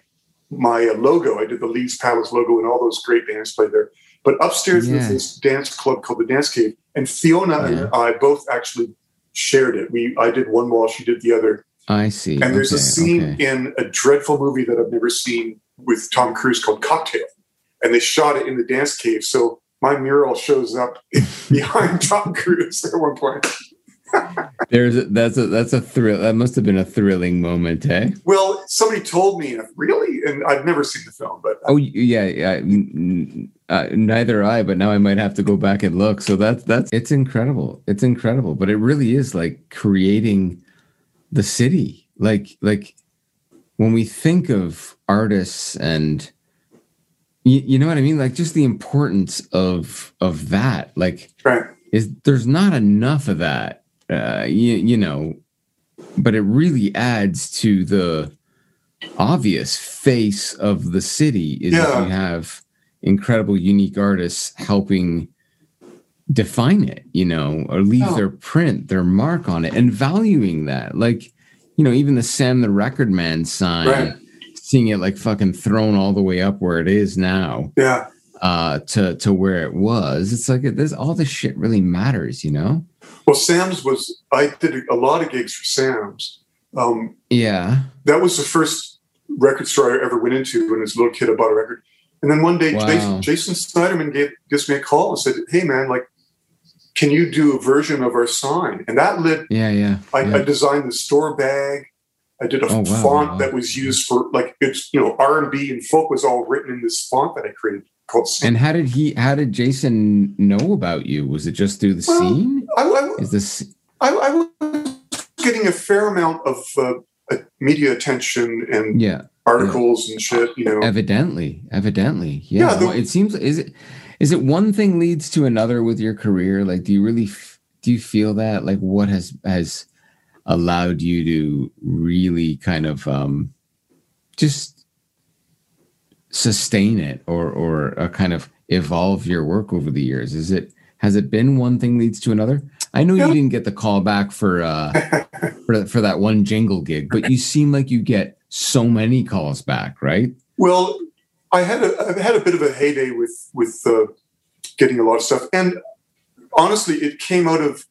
my uh, logo. I did the Lee's Palace logo, and all those great bands played there. But upstairs Yeah. was this dance club called the Dance Cave, and Fiona Yeah. and I both actually shared it. We I did one wall, she did the other. I see. And there's a scene okay. in a dreadful movie that I've never seen with Tom Cruise called Cocktail, and they shot it in the dance cave. So my mural shows up behind Tom Cruise at one point. There's a, that's a that's a thrill. That must have been a thrilling moment, eh? Well, somebody told me, really, and I've never seen the film, but Oh yeah, yeah. Uh, neither I, but now I might have to go back and look. So that's that's it's incredible. It's incredible, but it really is like creating the city. Like like when we think of artists and you, you know what I mean, like just the importance of of that. Like right. is there's not enough of that. Uh, you, you know, but it really adds to the obvious face of the city is Yeah. that you have incredible unique artists helping define it you know or leave Oh. their print their mark on it and valuing that like you know even the sam the record man sign Right. seeing it like fucking thrown all the way up where it is now Yeah. uh, to to where it was. It's like this all this shit really matters, you know? Well, Sam's was I did a lot of gigs for Sam's. Um, Yeah. that was the first record store I ever went into when I was a little kid. I bought a record, and then one day Wow. Jason, Jason Sniderman gave gives me a call and said, "Hey, man, like, can you do a version of our sign?" And that lit. Yeah, yeah. I, yeah. I designed the store bag. I did a Oh, wow, font wow. that was used for like it's you know R and B and folk was all written in this font that I created and how did he how did Jason know about you? Was it just through the Well, scene? I, I, Is this I, I was getting a fair amount of uh, media attention and yeah. articles and shit. You know, Evidently, evidently, yeah. Yeah, the- well, it seems is it is it one thing leads to another with your career? Like, do you really f- do you feel that? Like, what has has allowed you to really kind of um just sustain it or or uh, kind of evolve your work over the years? Is it has it been one thing leads to another? I know Yeah. you didn't get the call back for uh for for that one jingle gig, but you seem like you get so many calls back, right? Well, I had a I've had a bit of a heyday with with uh, getting a lot of stuff, and honestly, it came out of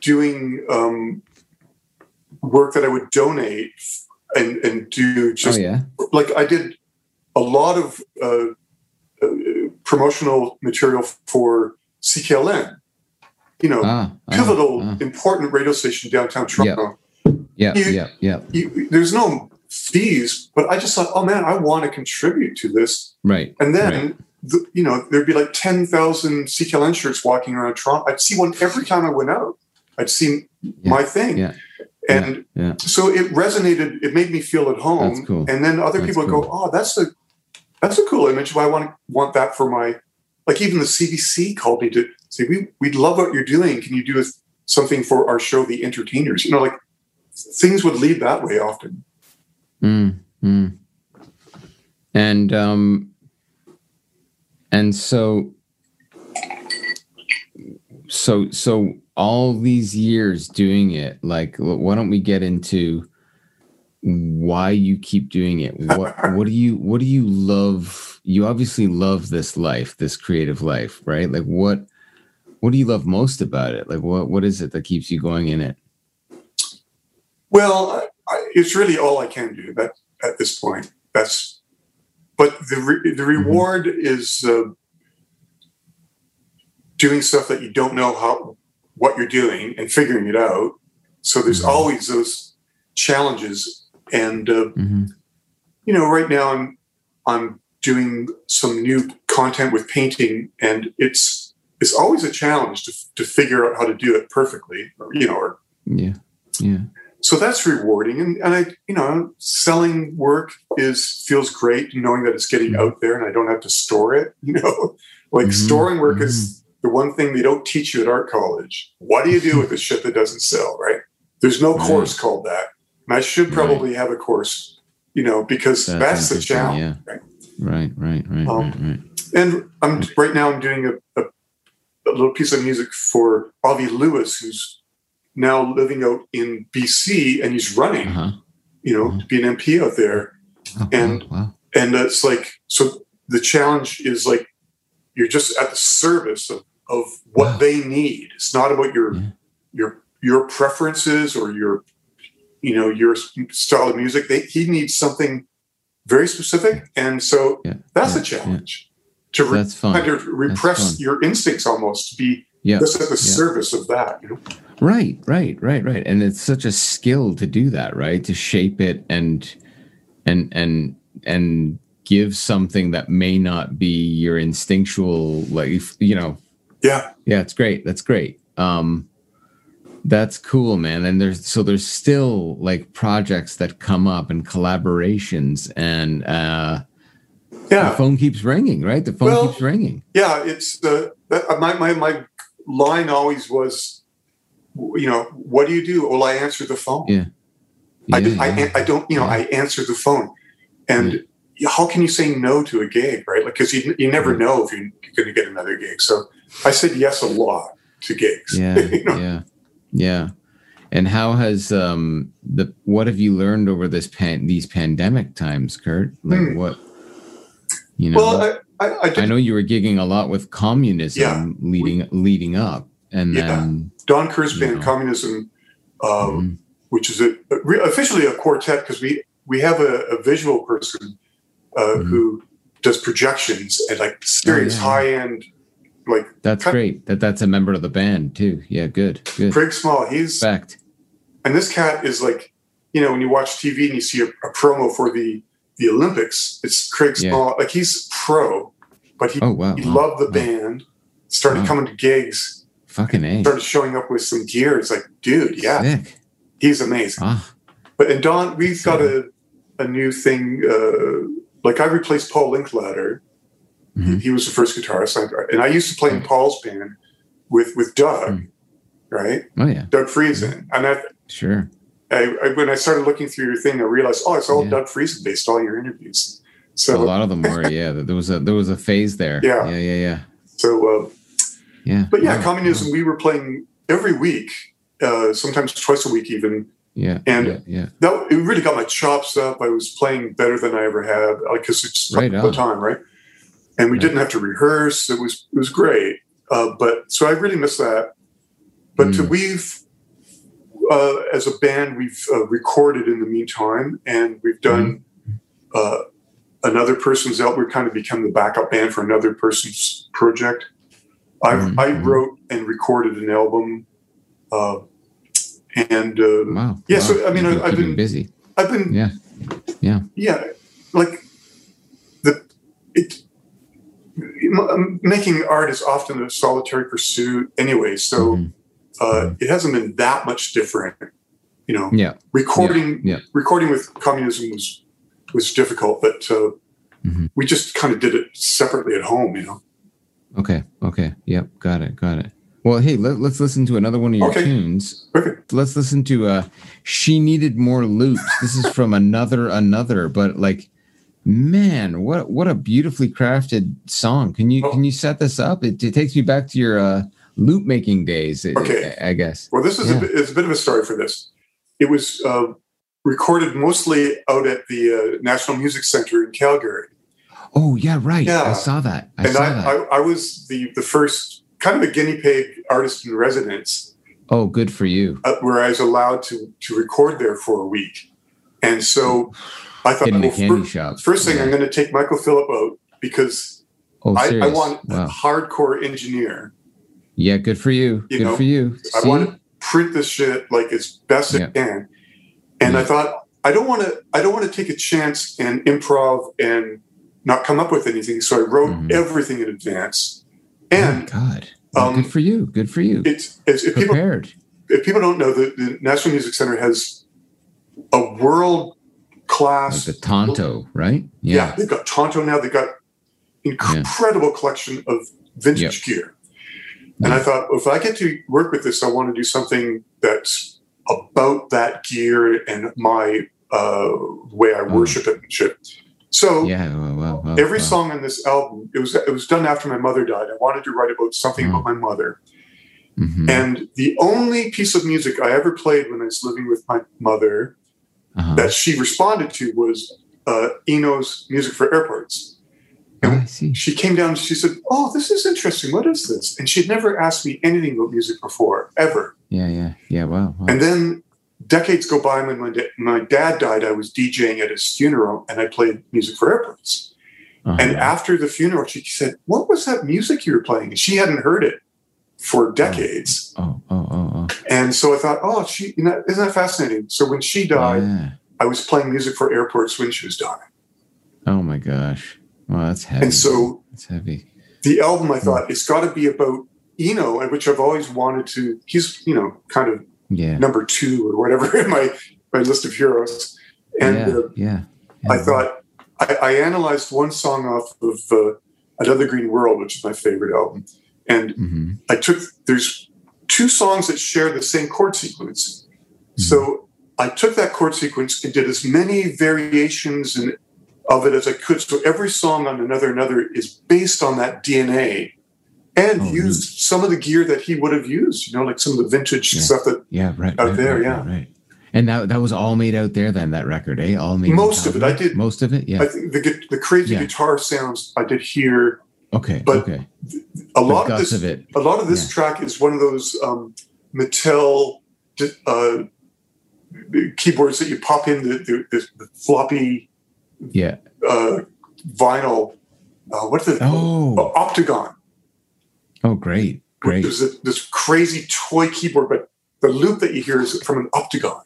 doing um, work that I would donate and and do just oh yeah. like I did a lot of uh, uh, promotional material for CKLN. You know, Ah, ah, pivotal, ah. important radio station downtown Toronto. Yeah, you- yeah, yeah. You, there's no fees, but I just thought, oh man, I want to contribute to this. Right. And then, Right. the, you know, there'd be like 10,000 CKLN shirts walking around Toronto. I'd see one every time I went out. I'd see my thing. yeah, And yeah. so it resonated. It made me feel at home. That's cool. And then other That's people would cool. go, oh, that's a, that's a cool image. I want, want that for my, like even the CBC called me to say, we, we'd love what you're doing. Can you do a, something for our show, The Entertainers? You know, like things would lead that way often. Mm, mm. And um and so so so all these years doing it, like why don't we get into why you keep doing it? What what do you what do you love? You obviously love this life, this creative life, right? Like what what do you love most about it? Like what what is it that keeps you going in it? Well, I, it's really all I can do that at this point. That's, but the re, the reward is uh, doing stuff that you don't know how what you're doing and figuring it out. So there's Mhm. always those challenges, and uh, Mhm. you know, right now I'm I'm doing some new content with painting, and it's it's always a challenge to to figure out how to do it perfectly, or, you know, or Yeah. Yeah. so that's rewarding and, and i you know selling work is feels great knowing that it's getting out there and i don't have to store it you know like Mhm, storing work is the one thing they don't teach you at art college what do you do with the shit that doesn't sell right there's no Right. course called that and i should probably have a course you know because That's that's, the challenge yeah. right? Right, right, right, Um, right, right. and i'm right now i'm doing a, a, a little piece of music for avi lewis who's now living out in bc and he's running Uh-huh. you know, Mhm. to be an MP out there. Oh, And- wow, wow. And it's like, so the challenge is like, you're just at the service of, of what Wow. they need. It's not about your, Yeah. your, your preferences or your, you know, your style of music. They, he needs something very specific. And so Yeah, that's yeah, a challenge to re- That's fun. kind of repress fun. your instincts almost to be Yeah, just at the yeah. service of that, you know? right, right, right, right. And it's such a skill to do that, right? To shape it and and and and give something that may not be your instinctual, like you know. Yeah. Yeah, it's great. That's great. Um, that's cool, man. And there's so there's still like projects that come up and collaborations, and uh, the Yeah. phone keeps ringing, right? The phone Well, keeps ringing. yeah it's the uh, my, my my line always was you know what do you do well i answer the phone Yeah. I, Yeah, I, yeah. I don't you know i answer the phone and how can you say no to a gig right like because you, you never know if you're going to get another gig so i said yes a lot to gigs yeah you know? yeah yeah and how has um the what have you learned over this pan these pandemic times kurt like Hmm. what you know well I, I, I I know you were gigging a lot with communism Yeah. leading leading up, and Yeah. then Don Kerr's band, Yeah. Communism, uh, Mhm. which is a, a officially a quartet because we we have a, a visual person uh, Mhm. who does projections and like serious yeah. high end, like that's great. That that's a member of the band too. Yeah, good, good. Craig Small. He's Respect. and this cat is like, you know, when you watch TV and you see a, a promo for the the Olympics, it's Craig Yeah. Small. Like he's pro, but he Oh wow, he wow, loved the wow. band. Started coming to gigs. Fucking a. Started showing up with some gear. It's like, dude, yeah, Sick. he's amazing. Ah, But and Don, we've got a a new thing. Uh, like I replaced Paul Linklater. Mhm. He was the first guitarist, I- and I used to play in Mm. Paul's band with with Doug, Mm. right? oh yeah, Doug Friesen. And I, sure. I, I when I started looking through your thing, I realized, oh, it's all Yeah. Doug Friesen based. All your interviews. So a lot of them were. Yeah, there was a there was a phase there. Yeah. yeah, yeah, yeah. so, uh, yeah. but yeah, Wow, communism. wow. We were playing every week, uh, sometimes twice a week, even. Yeah, and- yeah, yeah. that it really got my chops up. I was playing better than I ever have because it's Right all the time, right? And we didn't have to rehearse. It was it was great. Uh, but so I really miss that. But to Mm. we've uh, as a band we've uh, recorded in the meantime, and we've done Mm-hmm. uh, another person's album. We're kind of become the backup band for another person's project. I Mhm. I wrote and recorded an album. Uh, and uh, Wow. Yeah, wow. so, I mean, I- I've been- busy. I've been Yeah, yeah. yeah like the it making art is often a solitary pursuit anyway so Mhm. uh, it hasn't been that much different you know Yeah, recording yeah. recording with communism was was difficult but uh, Mhm. we just kind of did it separately at home you know Okay. Okay. Yep. Got it. Got it. Well, hey, let, let's listen to another one of your Okay. tunes. perfect Let's listen to uh She Needed More Loops. This is from another another, but like man, what what a beautifully crafted song. Can you Oh. can you set this up? It, it takes me back to your uh loop making days, I- Okay. I, guess. well this is Yeah. a, bit, it's a bit of a story for this it was uh, recorded mostly out at the uh, national music center in calgary Oh, yeah, right. yeah. I saw that. I and saw I, that. I, I was the, the first kind of a guinea pig artist in residence oh, good for you. uh, where I was allowed to to record there for a week. And so I thought, Get in the well, candy fir- shop. first thing Yeah. I'm going to take Michael Phillip out because Oh, I, I want a hardcore engineer. Yeah, good for you. You good know, for you. I want to print this shit like as best Yeah. I can. And Yeah. I thought I don't want to I don't want to take a chance and improv and not come up with anything. So I wrote Mhm. everything in advance. Oh, And God. Well, um, good for you. Good for you. it's, it's if people Prepared. if people don't know, the, the National Music Center has a world Like class. the Tonto, right? yeah. they've got Tonto now. They've got incredible collection of vintage gear. And I thought, well, if I get to work with this, I want to do something that's about that gear and my uh, way I worship it and shit. So Yeah. Well, well, every song on this album, it was it was done after my mother died. I wanted to write about something about my mother. Mhm. And the only piece of music I ever played when I was living with my mother Uh-huh. that she responded to was uh, Eno's music for airports. Oh, I see. She came down and she said, Oh, this is interesting. What is this? And she'd never asked me anything about music before, ever. Yeah, yeah, yeah. Wow. wow. And then decades go by when my, da- my dad died, I was DJing at his funeral and I played music for airports. Uh-huh. And after the funeral, she said, What was that music you were playing? And she hadn't heard it for decades. oh, oh, oh, oh. And so I thought, Oh, she, you know, isn't that fascinating? So when she died, Yeah. I was playing music for airports when she was dying. Oh my gosh. Wow, that's heavy. And so it's heavy. the album, I thought, it's got to be about Eno, and which I've always wanted to. He's, you know, kind of Yeah. number two or whatever in my, my list of heroes. And yeah, uh, yeah. I thought, I, I analyzed one song off of uh, Another Green World, which is my favorite album. And Mhm. I took, there's two songs that share the same chord sequence. So I took that chord sequence and did as many variations and of it as I could. So every song on Another Another is based on that DNA and Oh, used some of the gear that he would have used, you know, like some of the vintage Yeah. stuff that Yeah, right. out right, there, right, yeah. Right. And that that was all made out there then. That record, eh? All made Most of it. I did- most of it. Yeah. I think the the crazy Yeah. guitar sounds I did hear okay. but okay. a lot of this. of it. A lot of this Yeah. track is one of those um, Mattel uh, keyboards that you pop in the, the, the, the floppy Yeah. uh, vinyl. Uh, what's the Oh. Optigan? Oh, great. Great. There's a, this crazy toy keyboard, but the loop that you hear is from an Optigan.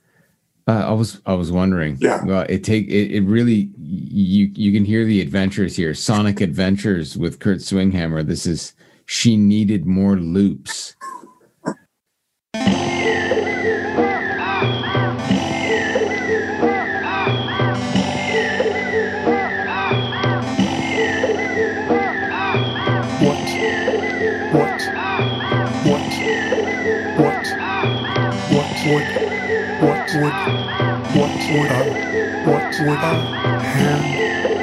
Uh, I was I was wondering. Yeah. Well, it take it, it really you you can hear the adventures here. Sonic Adventures with Kurt Swinghammer. This is she needed more loops. What? What? What? What? What would? What would? Would? What would a hand?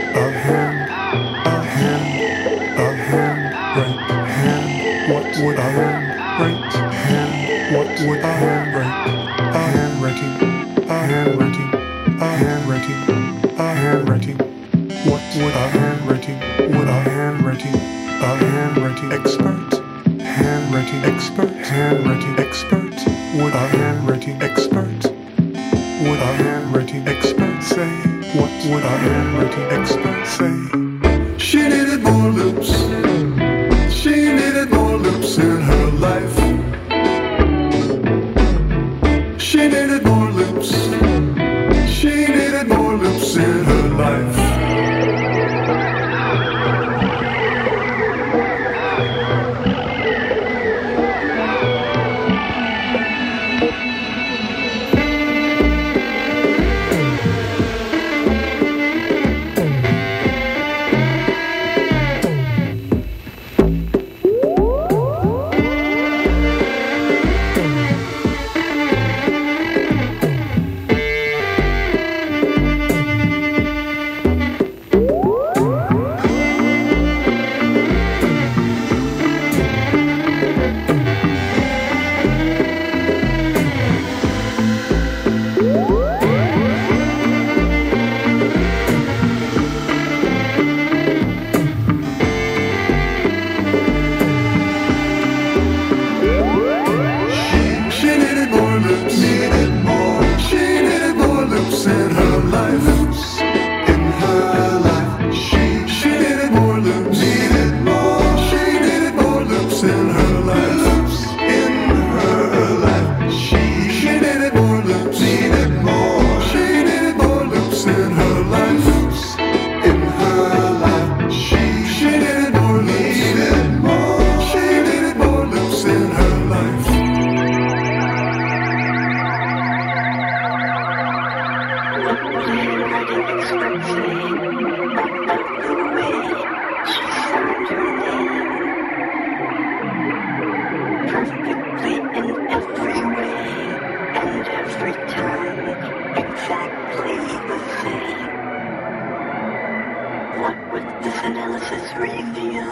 Analysis reveal?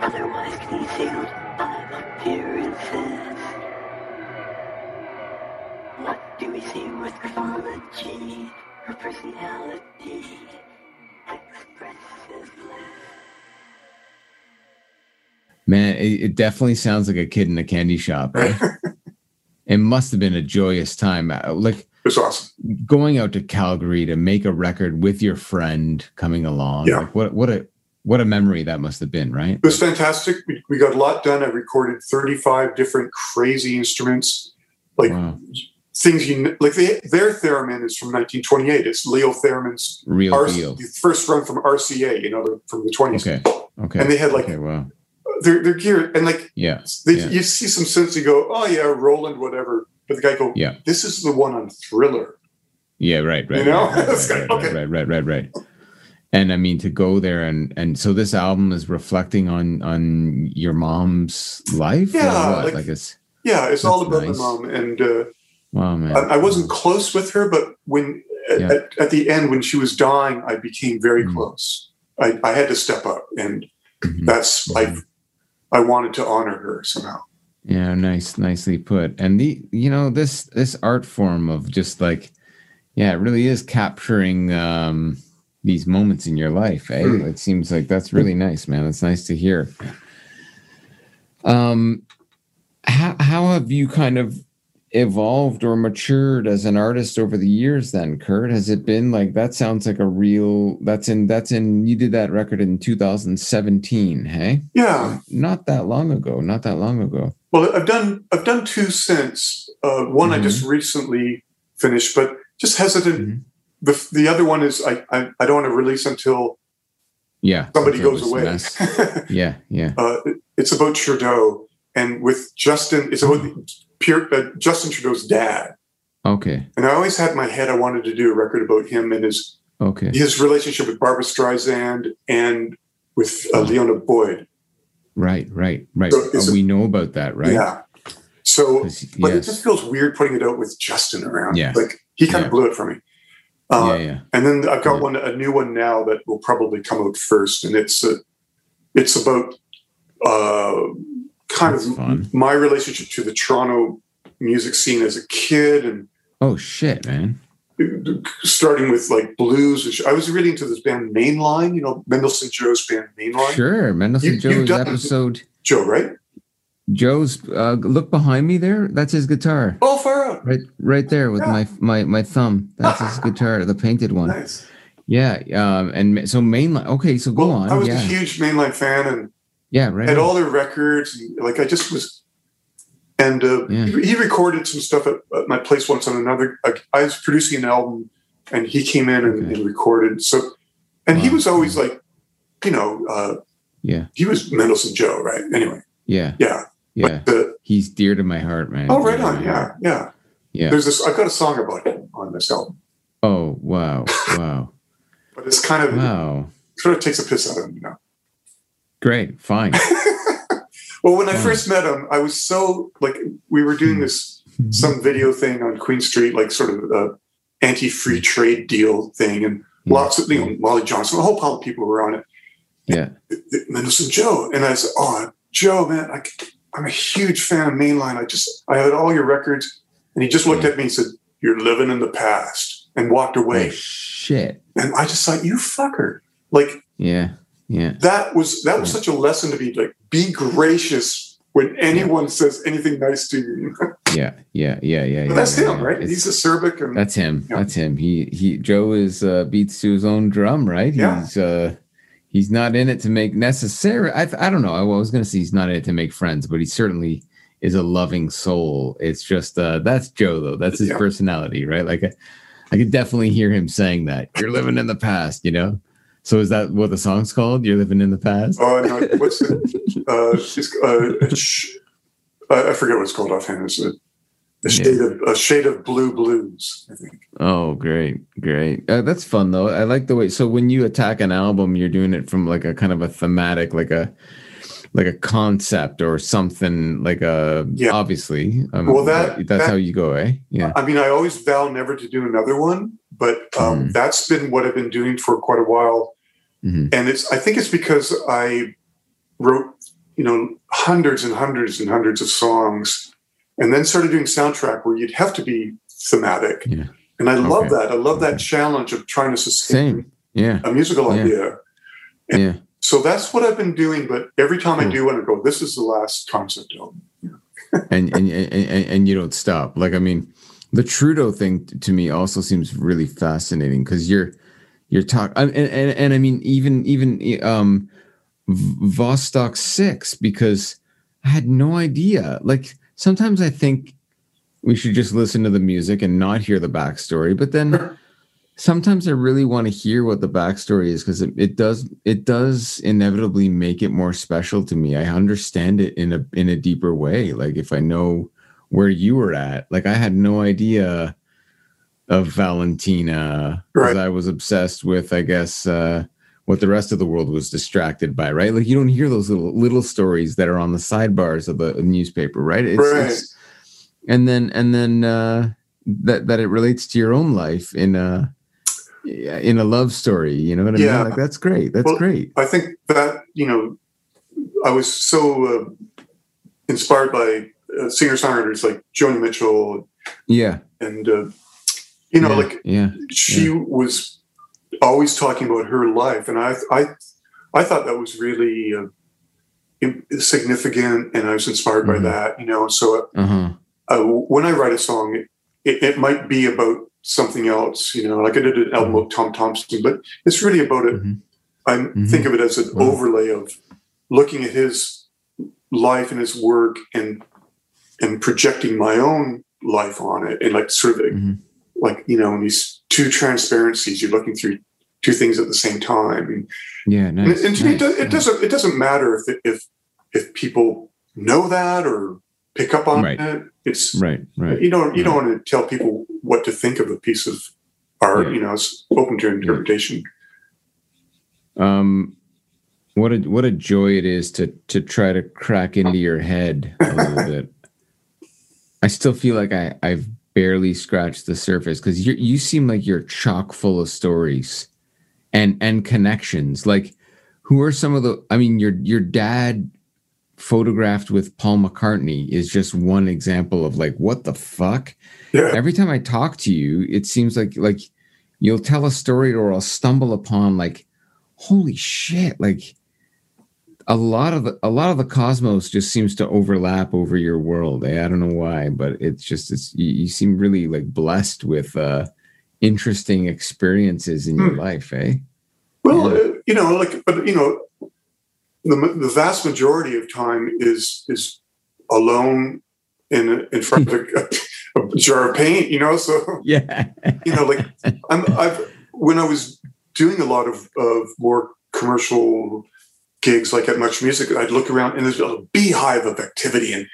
Otherwise concealed by appearances. What do we see with graphology? Her personality, expressiveness. Man, it, it definitely sounds like a kid in a candy shop. eh? it must have been a joyous time. Uh, Like It's awesome. going out to Calgary to make a record with your friend coming along. Yeah. Like what what a what a memory that must have been, right? It was fantastic. We, we got a lot done. I recorded 35 different crazy instruments, like Wow. things you like. They, their theremin is from 1928. It's Leo Theremin's Real R- the first run from RCA, you know, from the 20s. Okay. Okay. And they had, like- okay, wow. Their, their gear and like Yeah. they, Yeah. you see some sense. You go, oh yeah, Roland, whatever. But the guy go, Yeah. this is the one on Thriller. Yeah, right, right. You know? right, right, right, right, right, right, right, right. And I mean to go there and and so this album is reflecting on on your mom's life. or Yeah, what? like- like it's Yeah, it's all about nice. the mom. And uh, wow, man. I, I wasn't close with her, but when at, Yeah. at, at the end when she was dying, I became very Mhm. close. I, I had to step up, and Mhm. that's I I wanted to honor her somehow. Yeah, nice, nicely put. And the you know this this art form of just like, yeah, it really is capturing um, these moments in your life. Eh? Mm. It seems like that's really nice, man. It's nice to hear. Um, how how have you kind of evolved or matured as an artist over the years? Then, Kurt, has it been like that? Sounds like a real. That's in that's in. You did that record in 2017, hey? Yeah. Not that long ago. Not that long ago. Well, I've done I've done two since. Uh, one I Mhm. just recently finished, but just hesitant. Mhm. The the other one is I I, I don't want to release until Yeah. somebody goes away. Yeah, yeah. uh, it's about Trudeau and with Justin. It's about Pierre, uh, Justin Trudeau's dad. Okay. And I always had in my head I wanted to do a record about him and his Okay. his relationship with Barbra Streisand and with uh, Liona Boyd. Right, right, right. So a- we know about that, right? Yeah. So, but it just feels weird putting it out with Justin around. Yeah. Like he kind Yeah. of blew it for me. Uh, yeah, yeah. And then I've got Yeah. one, a new one now that will probably come out first, and it's uh, it's about uh, kind That's of fun. my relationship to the Toronto music scene as a kid, and Oh shit, man. starting with like blues. Which I was really into this band Mainline, you know, Mendelssohn Joe's band Mainline. Sure. Mendelssohn You- Joe's episode. Joe, right? Joe's uh look behind me there. That's his guitar. Oh, far out. Right right there with Yeah. my my my thumb. That's his guitar, the painted one. Nice. Yeah. Um and so mainline okay, so go Well, on. I was yeah. a huge Mainline fan, and yeah, right. had on. all their records. And, like I just was, and uh, Yeah. he, he recorded some stuff at, at my place once on another. I, I was producing an album, and he came in and, Okay. and recorded. So, and he was always like, you know, uh, yeah. he was Mendelssohn Joe, right? Anyway, Yeah. yeah. Yeah. The, He's dear to my heart, man. oh, right on, yeah, yeah. Yeah. There's this. I've got a song about him on this album, Oh, wow. Wow. but it's kind of Wow. sort of takes a piss out of him, you know. Great. Fine. Well, when I first met him, I was so like we were Hmm. doing this some video thing on Queen Street, like sort of a anti-free hmm. trade deal thing, and Yeah. lots of you know hmm. Molly Johnson, a whole pile of people were on it. Yeah. Mendelssohn Joe, and I said, "Oh, Joe, man, I, I'm a huge fan of Mainline. I just I had all your records." And he just looked Yeah. at me and said, "You're living in the past," and walked away. Oh, shit. And I just thought, "You fucker!" Like Yeah. Yeah. that was that was Yeah. such a lesson to be like, be gracious when anyone says anything nice to you. Yeah. Yeah. Yeah. Yeah. Yeah, that's yeah, him, yeah. right? It's- He's a and That's him. Yeah. That's him. He he Joe is uh beats to his own drum, right? Yeah. He's uh he's not in it to make necessary I I don't know. I was gonna say he's not in it to make friends, but he certainly is a loving soul. It's just uh that's Joe though. That's his Yeah. personality, right? Like I, I could definitely hear him saying that. You're living in the past, you know? So is that what the song's called? You're living in the past? oh no, what's it? Uh, uh, sh- I I forget what it's called offhand. It's a, a Yeah. shade of a shade of blue blues. I think. Oh, great, great. Uh, that's fun though. I like the way. So when you attack an album, you're doing it from like a kind of a thematic, like a like a concept or something. Like a Yeah. obviously. Um, Well, that- that's that- how you go, eh? Yeah. I mean, I always vow never to do another one, but um, Mm. that's been what I've been doing for quite a while. Mhm. And it's I think it's because I wrote you know hundreds and hundreds and hundreds of songs, and then started doing soundtrack where you'd have to be thematic. Yeah. And I love that. I love that challenge of trying to sustain Same. Yeah. a musical Yeah. idea. Yeah. So that's what I've been doing. But every time I do one, I go, "This is the last concept album." and and, and and and you don't stop. Like I mean, the Trudeau thing to me also seems really fascinating because you're you're talking and, and and I mean even even um Vostok six because I had no idea. Like sometimes I think we should just listen to the music and not hear the backstory, but then. Sometimes I really want to hear what the backstory is because it, it does it does inevitably make it more special to me. I understand it in a in a deeper way. Like if I know where you were at, like I had no idea of Valentina because Right. I was obsessed with, I guess, uh, what the rest of the world was distracted by. Right? Like you don't hear those little little stories that are on the sidebars of the newspaper, right? It's, Right. it's and then and then uh, that that it relates to your own life in a in a love story. You know what I Yeah. mean? Like that's great. That's Well, great. I think that you know, I was so uh, inspired by uh, singer songwriters like Joni Mitchell Yeah. and uh, you know yeah, like yeah. she was always talking about her life, and I I I thought that was really uh, significant, and I was inspired Mhm. by that. You know, so Uh huh. uh, when I write a song, it, it, it might be about something else. You know, like I did an album with Tom Thomson, but it's really about it. Mhm. I think of it as an overlay of looking at his life and his work and and projecting my own life on it, and like sort of like you know, in these two transparencies, you're looking through two things at the same time. Yeah. and, Nice. and to me, it, does, it yeah. doesn't it doesn't matter if if if people know that or pick up on Right. it. It's Right. Right. you don't you don't want to tell people what to think of a piece of art. Yeah. You know, it's open to interpretation. Um, what a what a joy it is to to try to crack into your head a little bit. I still feel like I I've barely scratched the surface because you you seem like you're chock full of stories and and connections. Like, who are some of the? I mean, your your dad photographed with Paul McCartney is just one example of like what the fuck Yeah, every time I talk to you, it seems like like you'll tell a story or I'll stumble upon like, holy shit, like a lot of the a lot of the cosmos just seems to overlap over your world. Eh? I don't know why, but it's just it's you, you seem really like blessed with uh interesting experiences in your Hmm. life, eh? well, Yeah. uh, you know, like but you know, the the vast majority of time is is alone in in front of a, a jar of paint. You know, so Yeah. you know, like I'm, I've when I was doing a lot of, of more commercial gigs, like at Much Music, I'd look around and there's a beehive of activity, and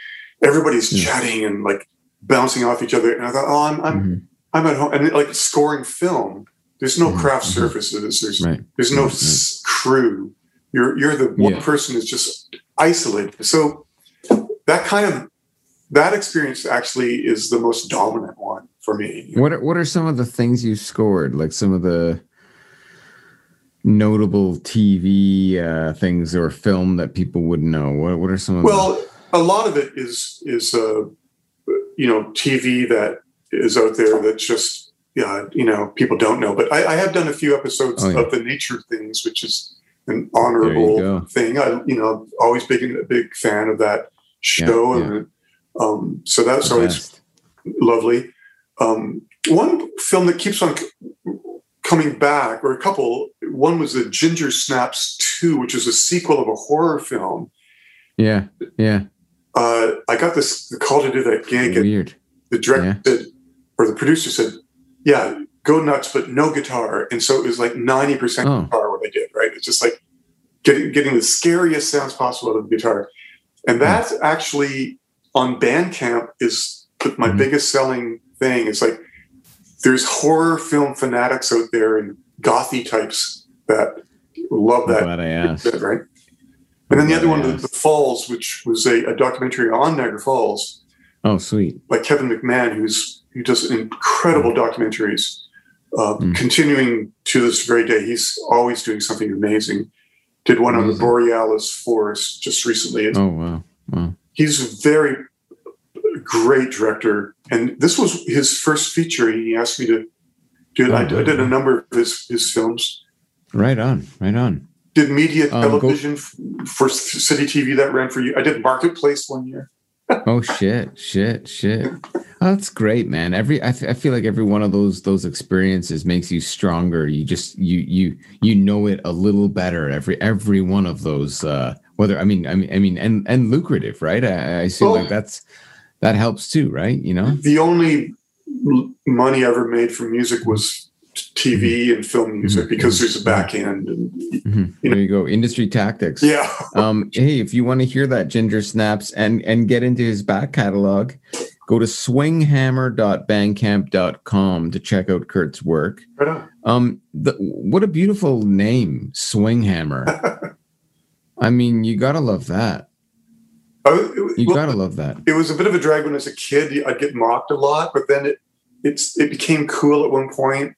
everybody's Yeah. chatting and like bouncing off each other. And I thought, oh, I'm I'm, Mhm. I'm at home, and like scoring film. There's no Mhm, craft mhm. surfaces. There's Right. there's no Right, crew. You're you're the one Yeah. person is just isolated. So that kind of that experience actually is the most dominant one for me. What are, what are some of the things you scored? Like some of the notable TV uh, things or film that people would know. What what are some of Well, a lot of it is is uh, you know TV that is out there that's just yeah you know people don't know. But I, I have done a few episodes Oh, yeah. of the nature things, which is an honorable thing. I you know always big a big fan of that show, Yeah, and um, so that's the always best? lovely. Um, one film that keeps on c- coming back, or a couple. One was the Ginger Snaps Two, which is a sequel of a horror film. Yeah, yeah. Uh, I got this call to do that gig, Weird. the director said, or the producer said, "Yeah, go nuts, but no guitar." And so it was like ninety percent Oh. guitar what I did. Right? It's just like getting getting the scariest sounds possible out of the guitar, and that's actually on Bandcamp is my Mhm. biggest selling thing. It's like there's horror film fanatics out there and gothy types that love that glad I asked. bit, right? And then the other one, the, the Falls, which was a, a documentary on Niagara Falls Oh, sweet. by Kevin McMahon, who's who does incredible documentaries. Uh, Mm. Continuing to this very day, he's always doing something amazing. Did one on the Borealis forest just recently. Oh, wow. Wow. He's a very great director, and this was his first feature. He asked me to do it. Oh, I, I did a number of his his films. Right on. Right on. Did media Um, go- television f- for City TV that ran for you. I did Marketplace one year. Oh shit, shit, shit. Oh, that's great, man. Every I, f- I feel like every one of those those experiences makes you stronger. You just you you you know it a little better. Every every one of those. Uh, whether I mean I mean I mean and and lucrative, right? I, I feel Well- like that's that helps too, right? You know. the only money I ever made from music was TV and film music Mhm. because there's a back end and Mhm. There you go. Industry tactics. yeah um, hey, if you want to hear that Ginger Snaps and and get into his back catalog, go to swinghammer.bandcamp.com to check out Kurt's work. right on. Um, the, what a beautiful name, Swinghammer. I mean, you gotta love that. Was- it, You well, gotta love that. it was a bit of a drag when I was a kid I'd get mocked a lot but then it it's it became cool at one point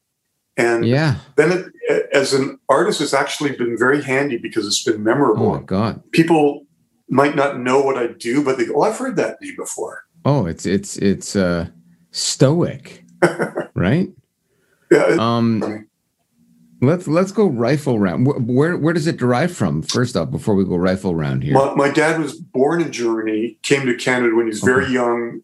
and Yeah. then it, as an artist it's actually been very handy because it's been memorable. Oh my god. people might not know what I do, but they go, "Oh, I've heard that name before." Oh, it's it's it's uh stoic, right? Yeah, it- Um, let's let's go rifle round. Where, where where does it derive from? First up, before we go rifle round here. my, my dad was born in Germany, came to Canada when he was very young,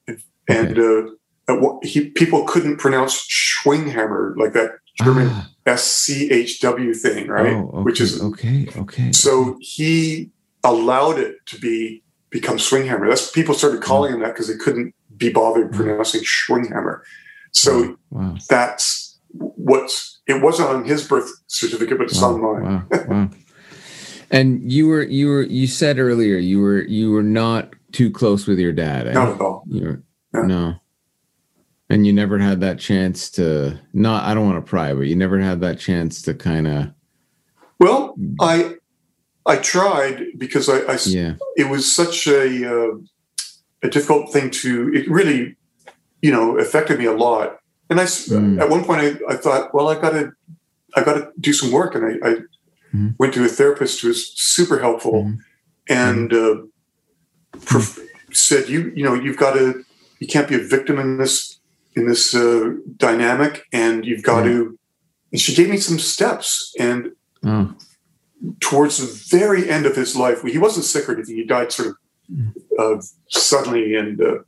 and uh, at one- he, people couldn't pronounce Schwinghammer like that German Ah, S C H W thing, right? oh, okay, Which is okay, okay. so he allowed it to be become Swinghammer. That's people started calling him that because they couldn't be bothered pronouncing Schwinghammer. So wow, that's what's it wasn't on his birth certificate, but it's wow, on mine. wow. And you were you were you said earlier you were you were not too close with your dad. eh? Not at all. You were No. no. And you never had that chance to not I don't want to pry, but you never had that chance to kind of Well, I I tried because I, I yeah. it was such a uh, a difficult thing to it really you know affected me a lot and I Mm. at one point I, I thought well i gotta i gotta do some work and i, I Mhm. went to a therapist who was super helpful Mhm. and uh, prof- said you you know you've got to you can't be a victim in this in this uh, dynamic and you've got to and she gave me some steps and Oh, towards the very end of his life, he wasn't sick or anything. He died sort of uh, suddenly, and uh,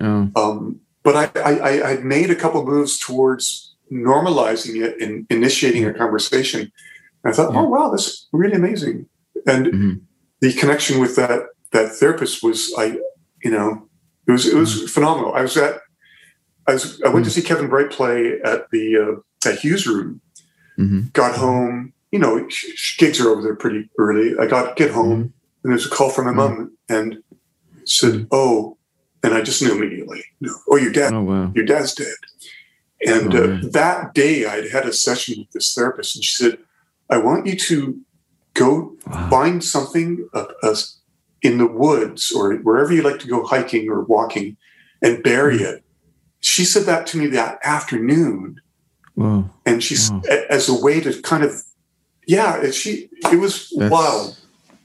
oh, um, but I, I, I made a couple moves towards normalizing it and initiating a conversation. And I thought, Yeah. oh wow, that's really amazing. And Mhm. the connection with that that therapist was, I, you know, it was it was phenomenal. I was at, I was I went to see Kevin Breit play at the uh, at Hugh's Room. mhm. Got home, you know, sh- sh- gigs are over there pretty early. I got get home, and there's a call from my mom, and said, "Oh," and I just knew immediately. Oh, your dad, oh wow. your dad's dead. And Oh, uh, that day, I'd had a session with this therapist, and she said, "I want you to go Wow. find something uh, uh, in the woods or wherever you like to go hiking or walking, and bury Mm. it." She said that to me that afternoon, Whoa. and she's as a way to kind of, yeah, it, she it was That's, wild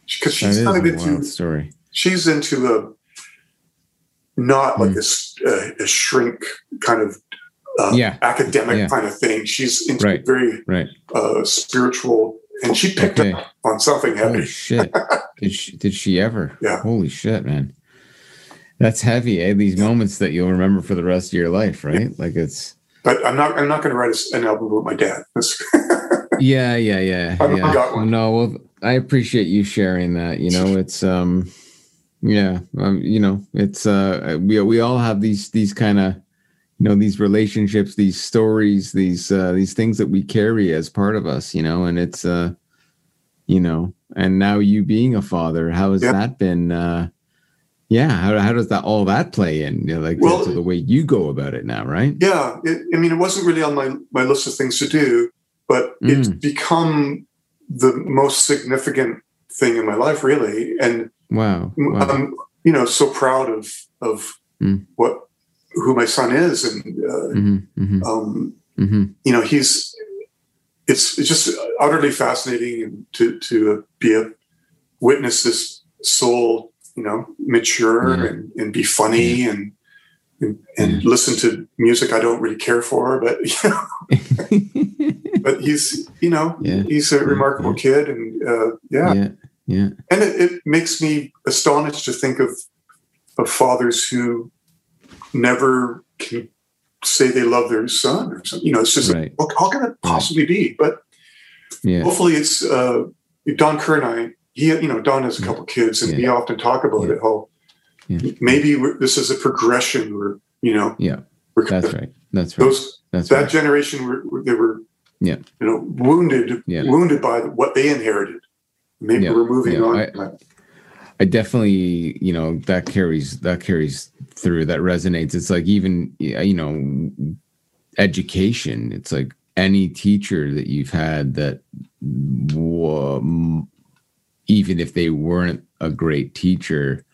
because she's kind of into story. she's into a not like Mm. a a, shrink kind of uh, Yeah. academic Yeah. kind of thing. She's into Right. very Right. uh, spiritual, and she picked Okay. up on something Holy heavy. shit. Did she did she ever? Yeah. Holy shit, man. That's heavy, eh? These moments that you'll remember for the rest of your life, right? Like it's But I'm not. I'm not going to write an album about my dad. That's, yeah, yeah, yeah. I've yeah. got one. No, well I appreciate you sharing that. You know, it's um yeah, um, you know, it's uh we we all have these these kind of you know these relationships, these stories, these uh these things that we carry as part of us, you know, and it's uh you know, and now you being a father, how has that been uh yeah, how, how does that all that play in, you know, like Well- the way you go about it now, right? yeah. It, I mean, it wasn't really on my my list of things to do, but it's Mm. become the most significant thing in my life, really. And Wow. wow. I'm, you know, so proud of of Mm. what who my son is, and uh, hmm hmm um, hmm you know he's it's, it's just utterly fascinating to to be a witness this soul you know mature Yeah. and, and be funny and and, and listen to music I don't really care for but you know but he's you know Yeah. he's a remarkable kid and uh, yeah. yeah. Yeah. and it, it makes me astonished to think of of fathers who never can say they love their son or something. You know, it's just Right. well, how can it possibly be? But Yeah. hopefully, it's uh, Don Kerr and I. He, you know, Don has a couple kids, and we often talk about Yeah. it. How Yeah. maybe we're, this is a progression. Where you know, Yeah. That's right. That's right. those That's that right. generation were, they were Yeah. you know wounded Yeah. wounded by what they inherited. Maybe Yeah. we're moving Yeah. on. I- I definitely, you know, that carries that carries through. That resonates. It's like even, you know, education. It's like any teacher that you've had that, even if they weren't a great teacher,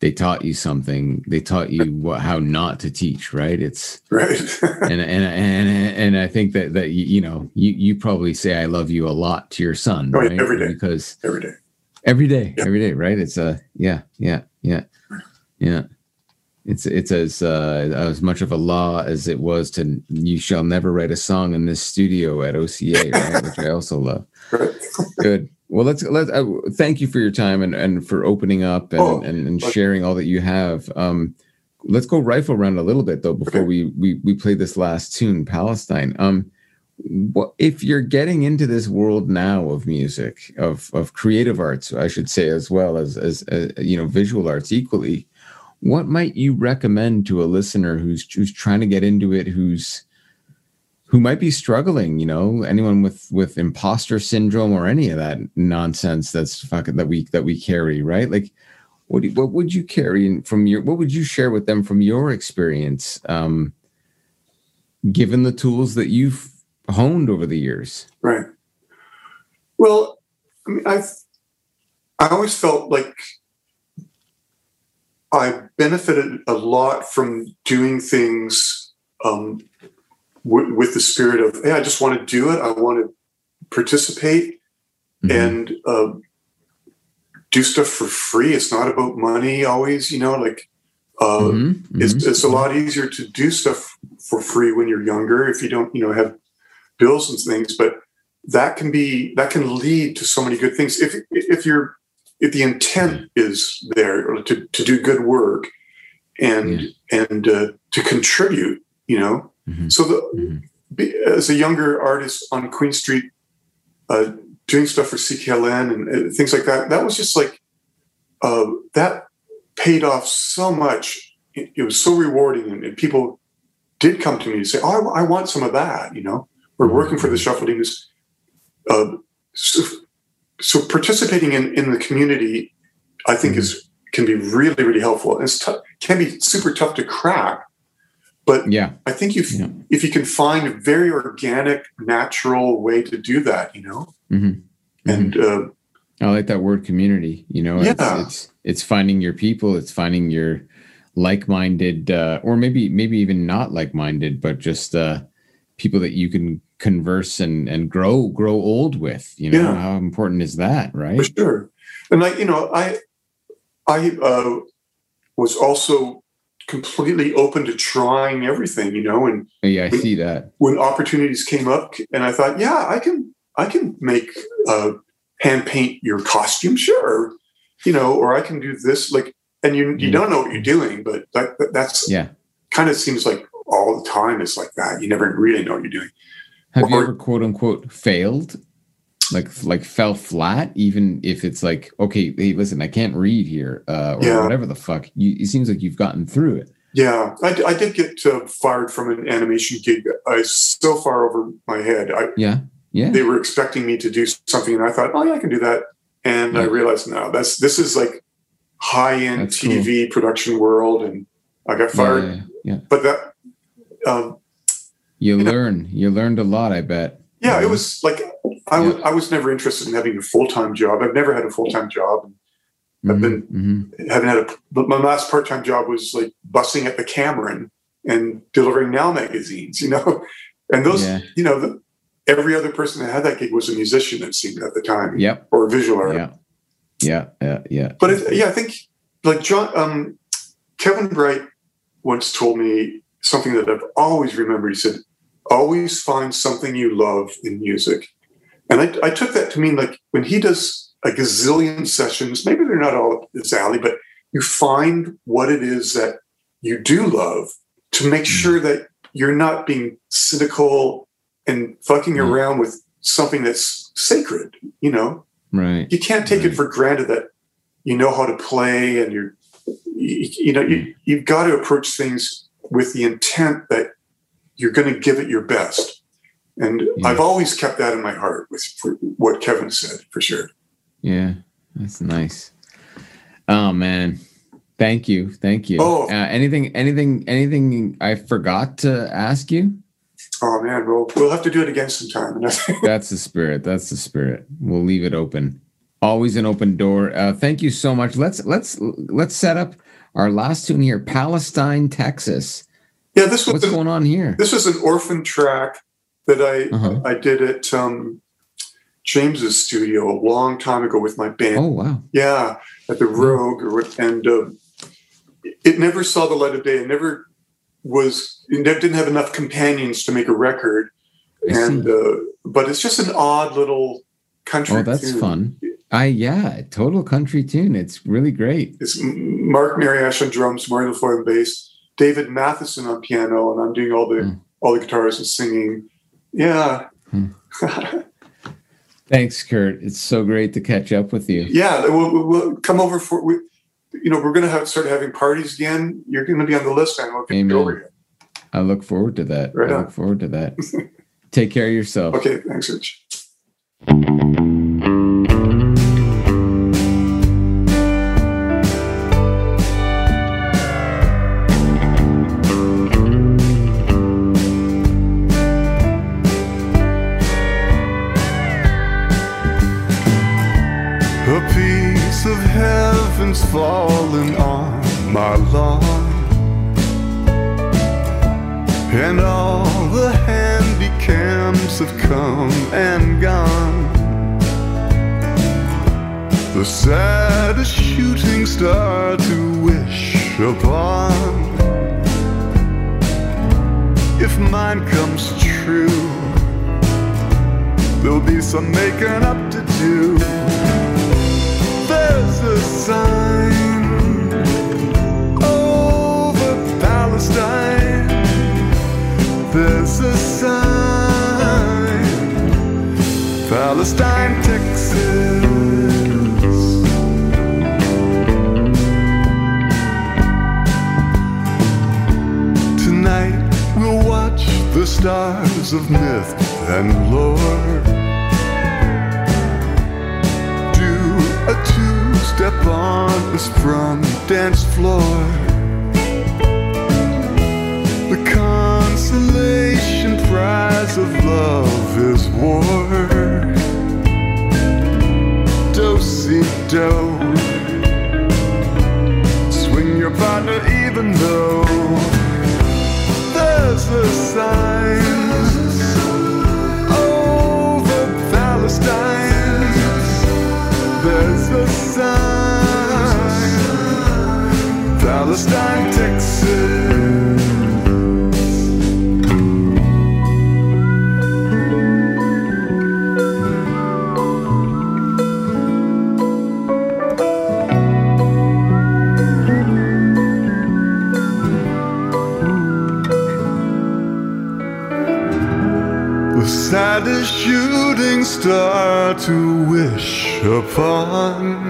they taught you something. They taught you what, how not to teach. Right? It's right. and and and and I think that that you know you you probably say I love you a lot to your son, Oh, right? every day. Because Every day. every day, Yeah. every day, right? It's a yeah, yeah, yeah, yeah. It's it's as uh, as much of a law as it was to you shall never write a song in this studio at OCA, right? Which I also love. Right. Good. Well, let's let. Uh, thank you for your time and and for opening up and Oh, and, and sharing all that you have. Um, let's go rifle around a little bit though before Okay. we we we play this last tune, Palestine. Um, what if you're getting into this world now of music of of creative arts i should say as well as as uh, you know visual arts equally what might you recommend to a listener who's who's trying to get into it who's who might be struggling you know anyone with with imposter syndrome or any of that nonsense that's fucking that we that we carry right like what do, what would you carry from your what would you share with them from your experience um given the tools that you've honed over the years Right. Well, I mean, I've I always felt like I benefited a lot from doing things um, w- with the spirit of, hey, I just want to do it. I want to participate Mhm. and uh, do stuff for free. It's not about money always, you know, like uh, Mhm, it's, mhm. it's a lot easier to do stuff for free when you're younger if you don't you know have bills and things but that can be that can lead to so many good things if if you're if the intent is there to, to do good work and and uh, to contribute you know Mhm. so the Mhm. be, as a younger artist on queen street uh, doing stuff for ckln and uh, things like that that was just like uh, that paid off so much. It, it was so rewarding, and, and people did come to me and say, "Oh, I, I want some of that." You know, we're working for the Shuffle Demons. Uh, so, so participating in, in the community, I think, is can be really really helpful. It's tou- can be super tough to crack, but yeah I think if Yeah. if you can find a very organic, natural way to do that, you know, Mhm. and uh, I like that word community. You know, it's, Yeah. it's it's finding your people. It's finding your like-minded, uh, or maybe maybe even not like-minded, but just uh, people that you can converse and and grow grow old with. You know, Yeah. how important is that, right? for sure. And like you know, I I uh, was also completely open to trying everything, you know, and Yeah, I see that. when opportunities came up, and I thought, yeah, I can I can make uh, hand paint your costume, sure, you know, or I can do this, like, and you you Mm. don't know what you're doing, but that, that- that's Yeah. kind of seems like all the time it's like that. You never really know what you're doing. Have you ever quote unquote failed? Like like fell flat, even if it's like, okay, hey, listen, I can't read here, uh, or Yeah. whatever the fuck. You, it seems like you've gotten through it. Yeah, i, I did get uh, fired from an animation gig. I so far over my head. I, Yeah, yeah. they were expecting me to do something, and I thought, oh yeah, I can do that. And I realized, no, that's this is like high end That's cool. TV production world, and I got fired. yeah, yeah. But that, um, You You know- learn. You learned a lot, I bet. yeah, it was like I, w- I was never interested in having a full time job. I've never had a full time job. I've been Mhm. haven't had a. But my last part time job was like busing at the Cameron and delivering Now magazines. You know, and those Yeah. you know the, every other person that had that gig was a musician. It seemed at the time, Yep. or a visual artist. Yeah. Yeah. Yeah. Yeah. But it, yeah, I think like John um, Kevin Breit once told me something that I've always remembered. He said, "Always find something you love in music," and I, I took that to mean like when he does a gazillion sessions, maybe they're not all his alley, but you find what it is that you do love to make sure that you're not being cynical and fucking Mm. around with something that's sacred. You know, Right. you can't take Right. it for granted that you know how to play and you're you, you know Mm. you, you've got to approach things with the intent that you're going to give it your best and Yeah. i've always kept that in my heart with what kevin said for sure Yeah. That's nice. Oh man. Thank you. Thank you. Oh. Uh, anything, anything, anything I forgot to ask you? oh man we'll, we'll have to do it again sometime That's the spirit. That's the spirit. We'll leave it open. Always an open door. Uh, thank you so much. Let's let's let's set up our last tune here. Palestine, Texas. yeah this was What's an, going on here? this was an orphan track that i Uh-huh. i did it um James's studio a long time ago with my band. Oh wow. Yeah, at the Rogue, and uh, it never saw the light of day. It never was. It didn't have enough companions to make a record, I and uh, but it's just an odd little country. Oh, that's tune. fun. I yeah, total country tune. It's really great. It's Mark Mariash on drums, Mario LaFoy on bass, David Matheson on piano, and I'm doing all the Hmm. all the guitars and singing. Yeah, hmm. Thanks, Kurt. It's so great to catch up with you. yeah. We'll, we'll- come over for. We, you know, we're going to have start having parties again. You're going to be on the list, man. We'll get over here. I look forward to that. Right I on. look forward to that. Take care of yourself. Okay, thanks, Rich. Heaven's fallen on my lawn. And all the handycams have come and gone. The saddest shooting star to wish upon. If mine comes true, there'll be some making up to do. Palestine. Texas. Tonight we'll watch the stars of myth and lore two-step on the sprung dance floor. The consolation prize of love is war. Do-si-do. Swing your partner even though there's a sign Palestine, Texas. Saddest shooting star to wish upon.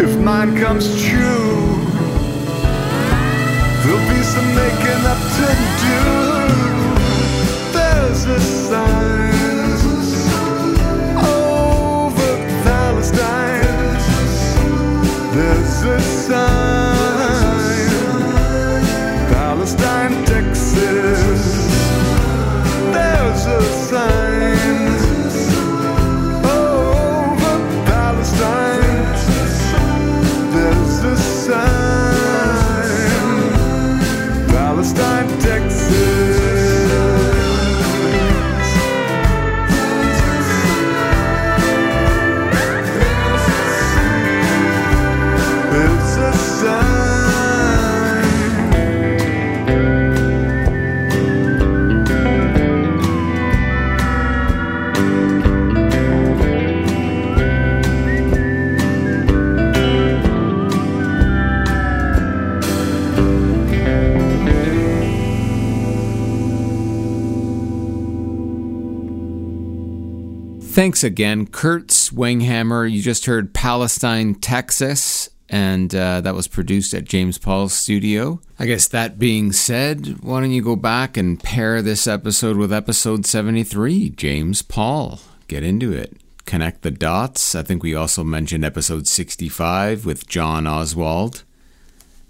If mine comes true, there'll be some making up to do. There's a Thanks again, Kurt Swinghammer. You just heard Palestine, Texas, and uh, that was produced at James Paul's studio. I guess that being said, why don't you go back and pair this episode with episode 73, James Paul? Get into it. Connect the dots. I think we also mentioned episode 65 with John Oswald.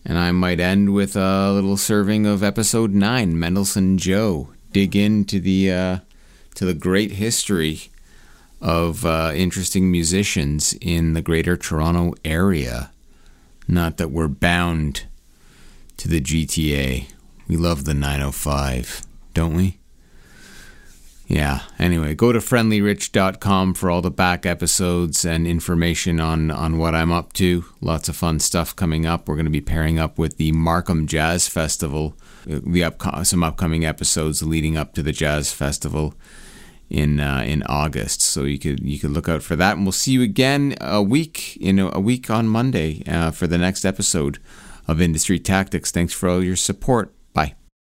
And I might end with a little serving of episode 9, Mendelssohn Joe. Dig into the uh, to the great history of uh, interesting musicians in the greater Toronto area. Not that we're bound to the GTA. We love the 905, don't we? Yeah. Anyway, go to friendlyrich.com for all the back episodes and information on, on what I'm up to. Lots of fun stuff coming up. We're going to be pairing up with the Markham Jazz Festival, uh, the up, some upcoming episodes leading up to the Jazz Festival in uh, in August. So you could you could look out for that, and we'll see you again a week you know a week on Monday uh, for the next episode of Industry Tactics. Thanks for all your support.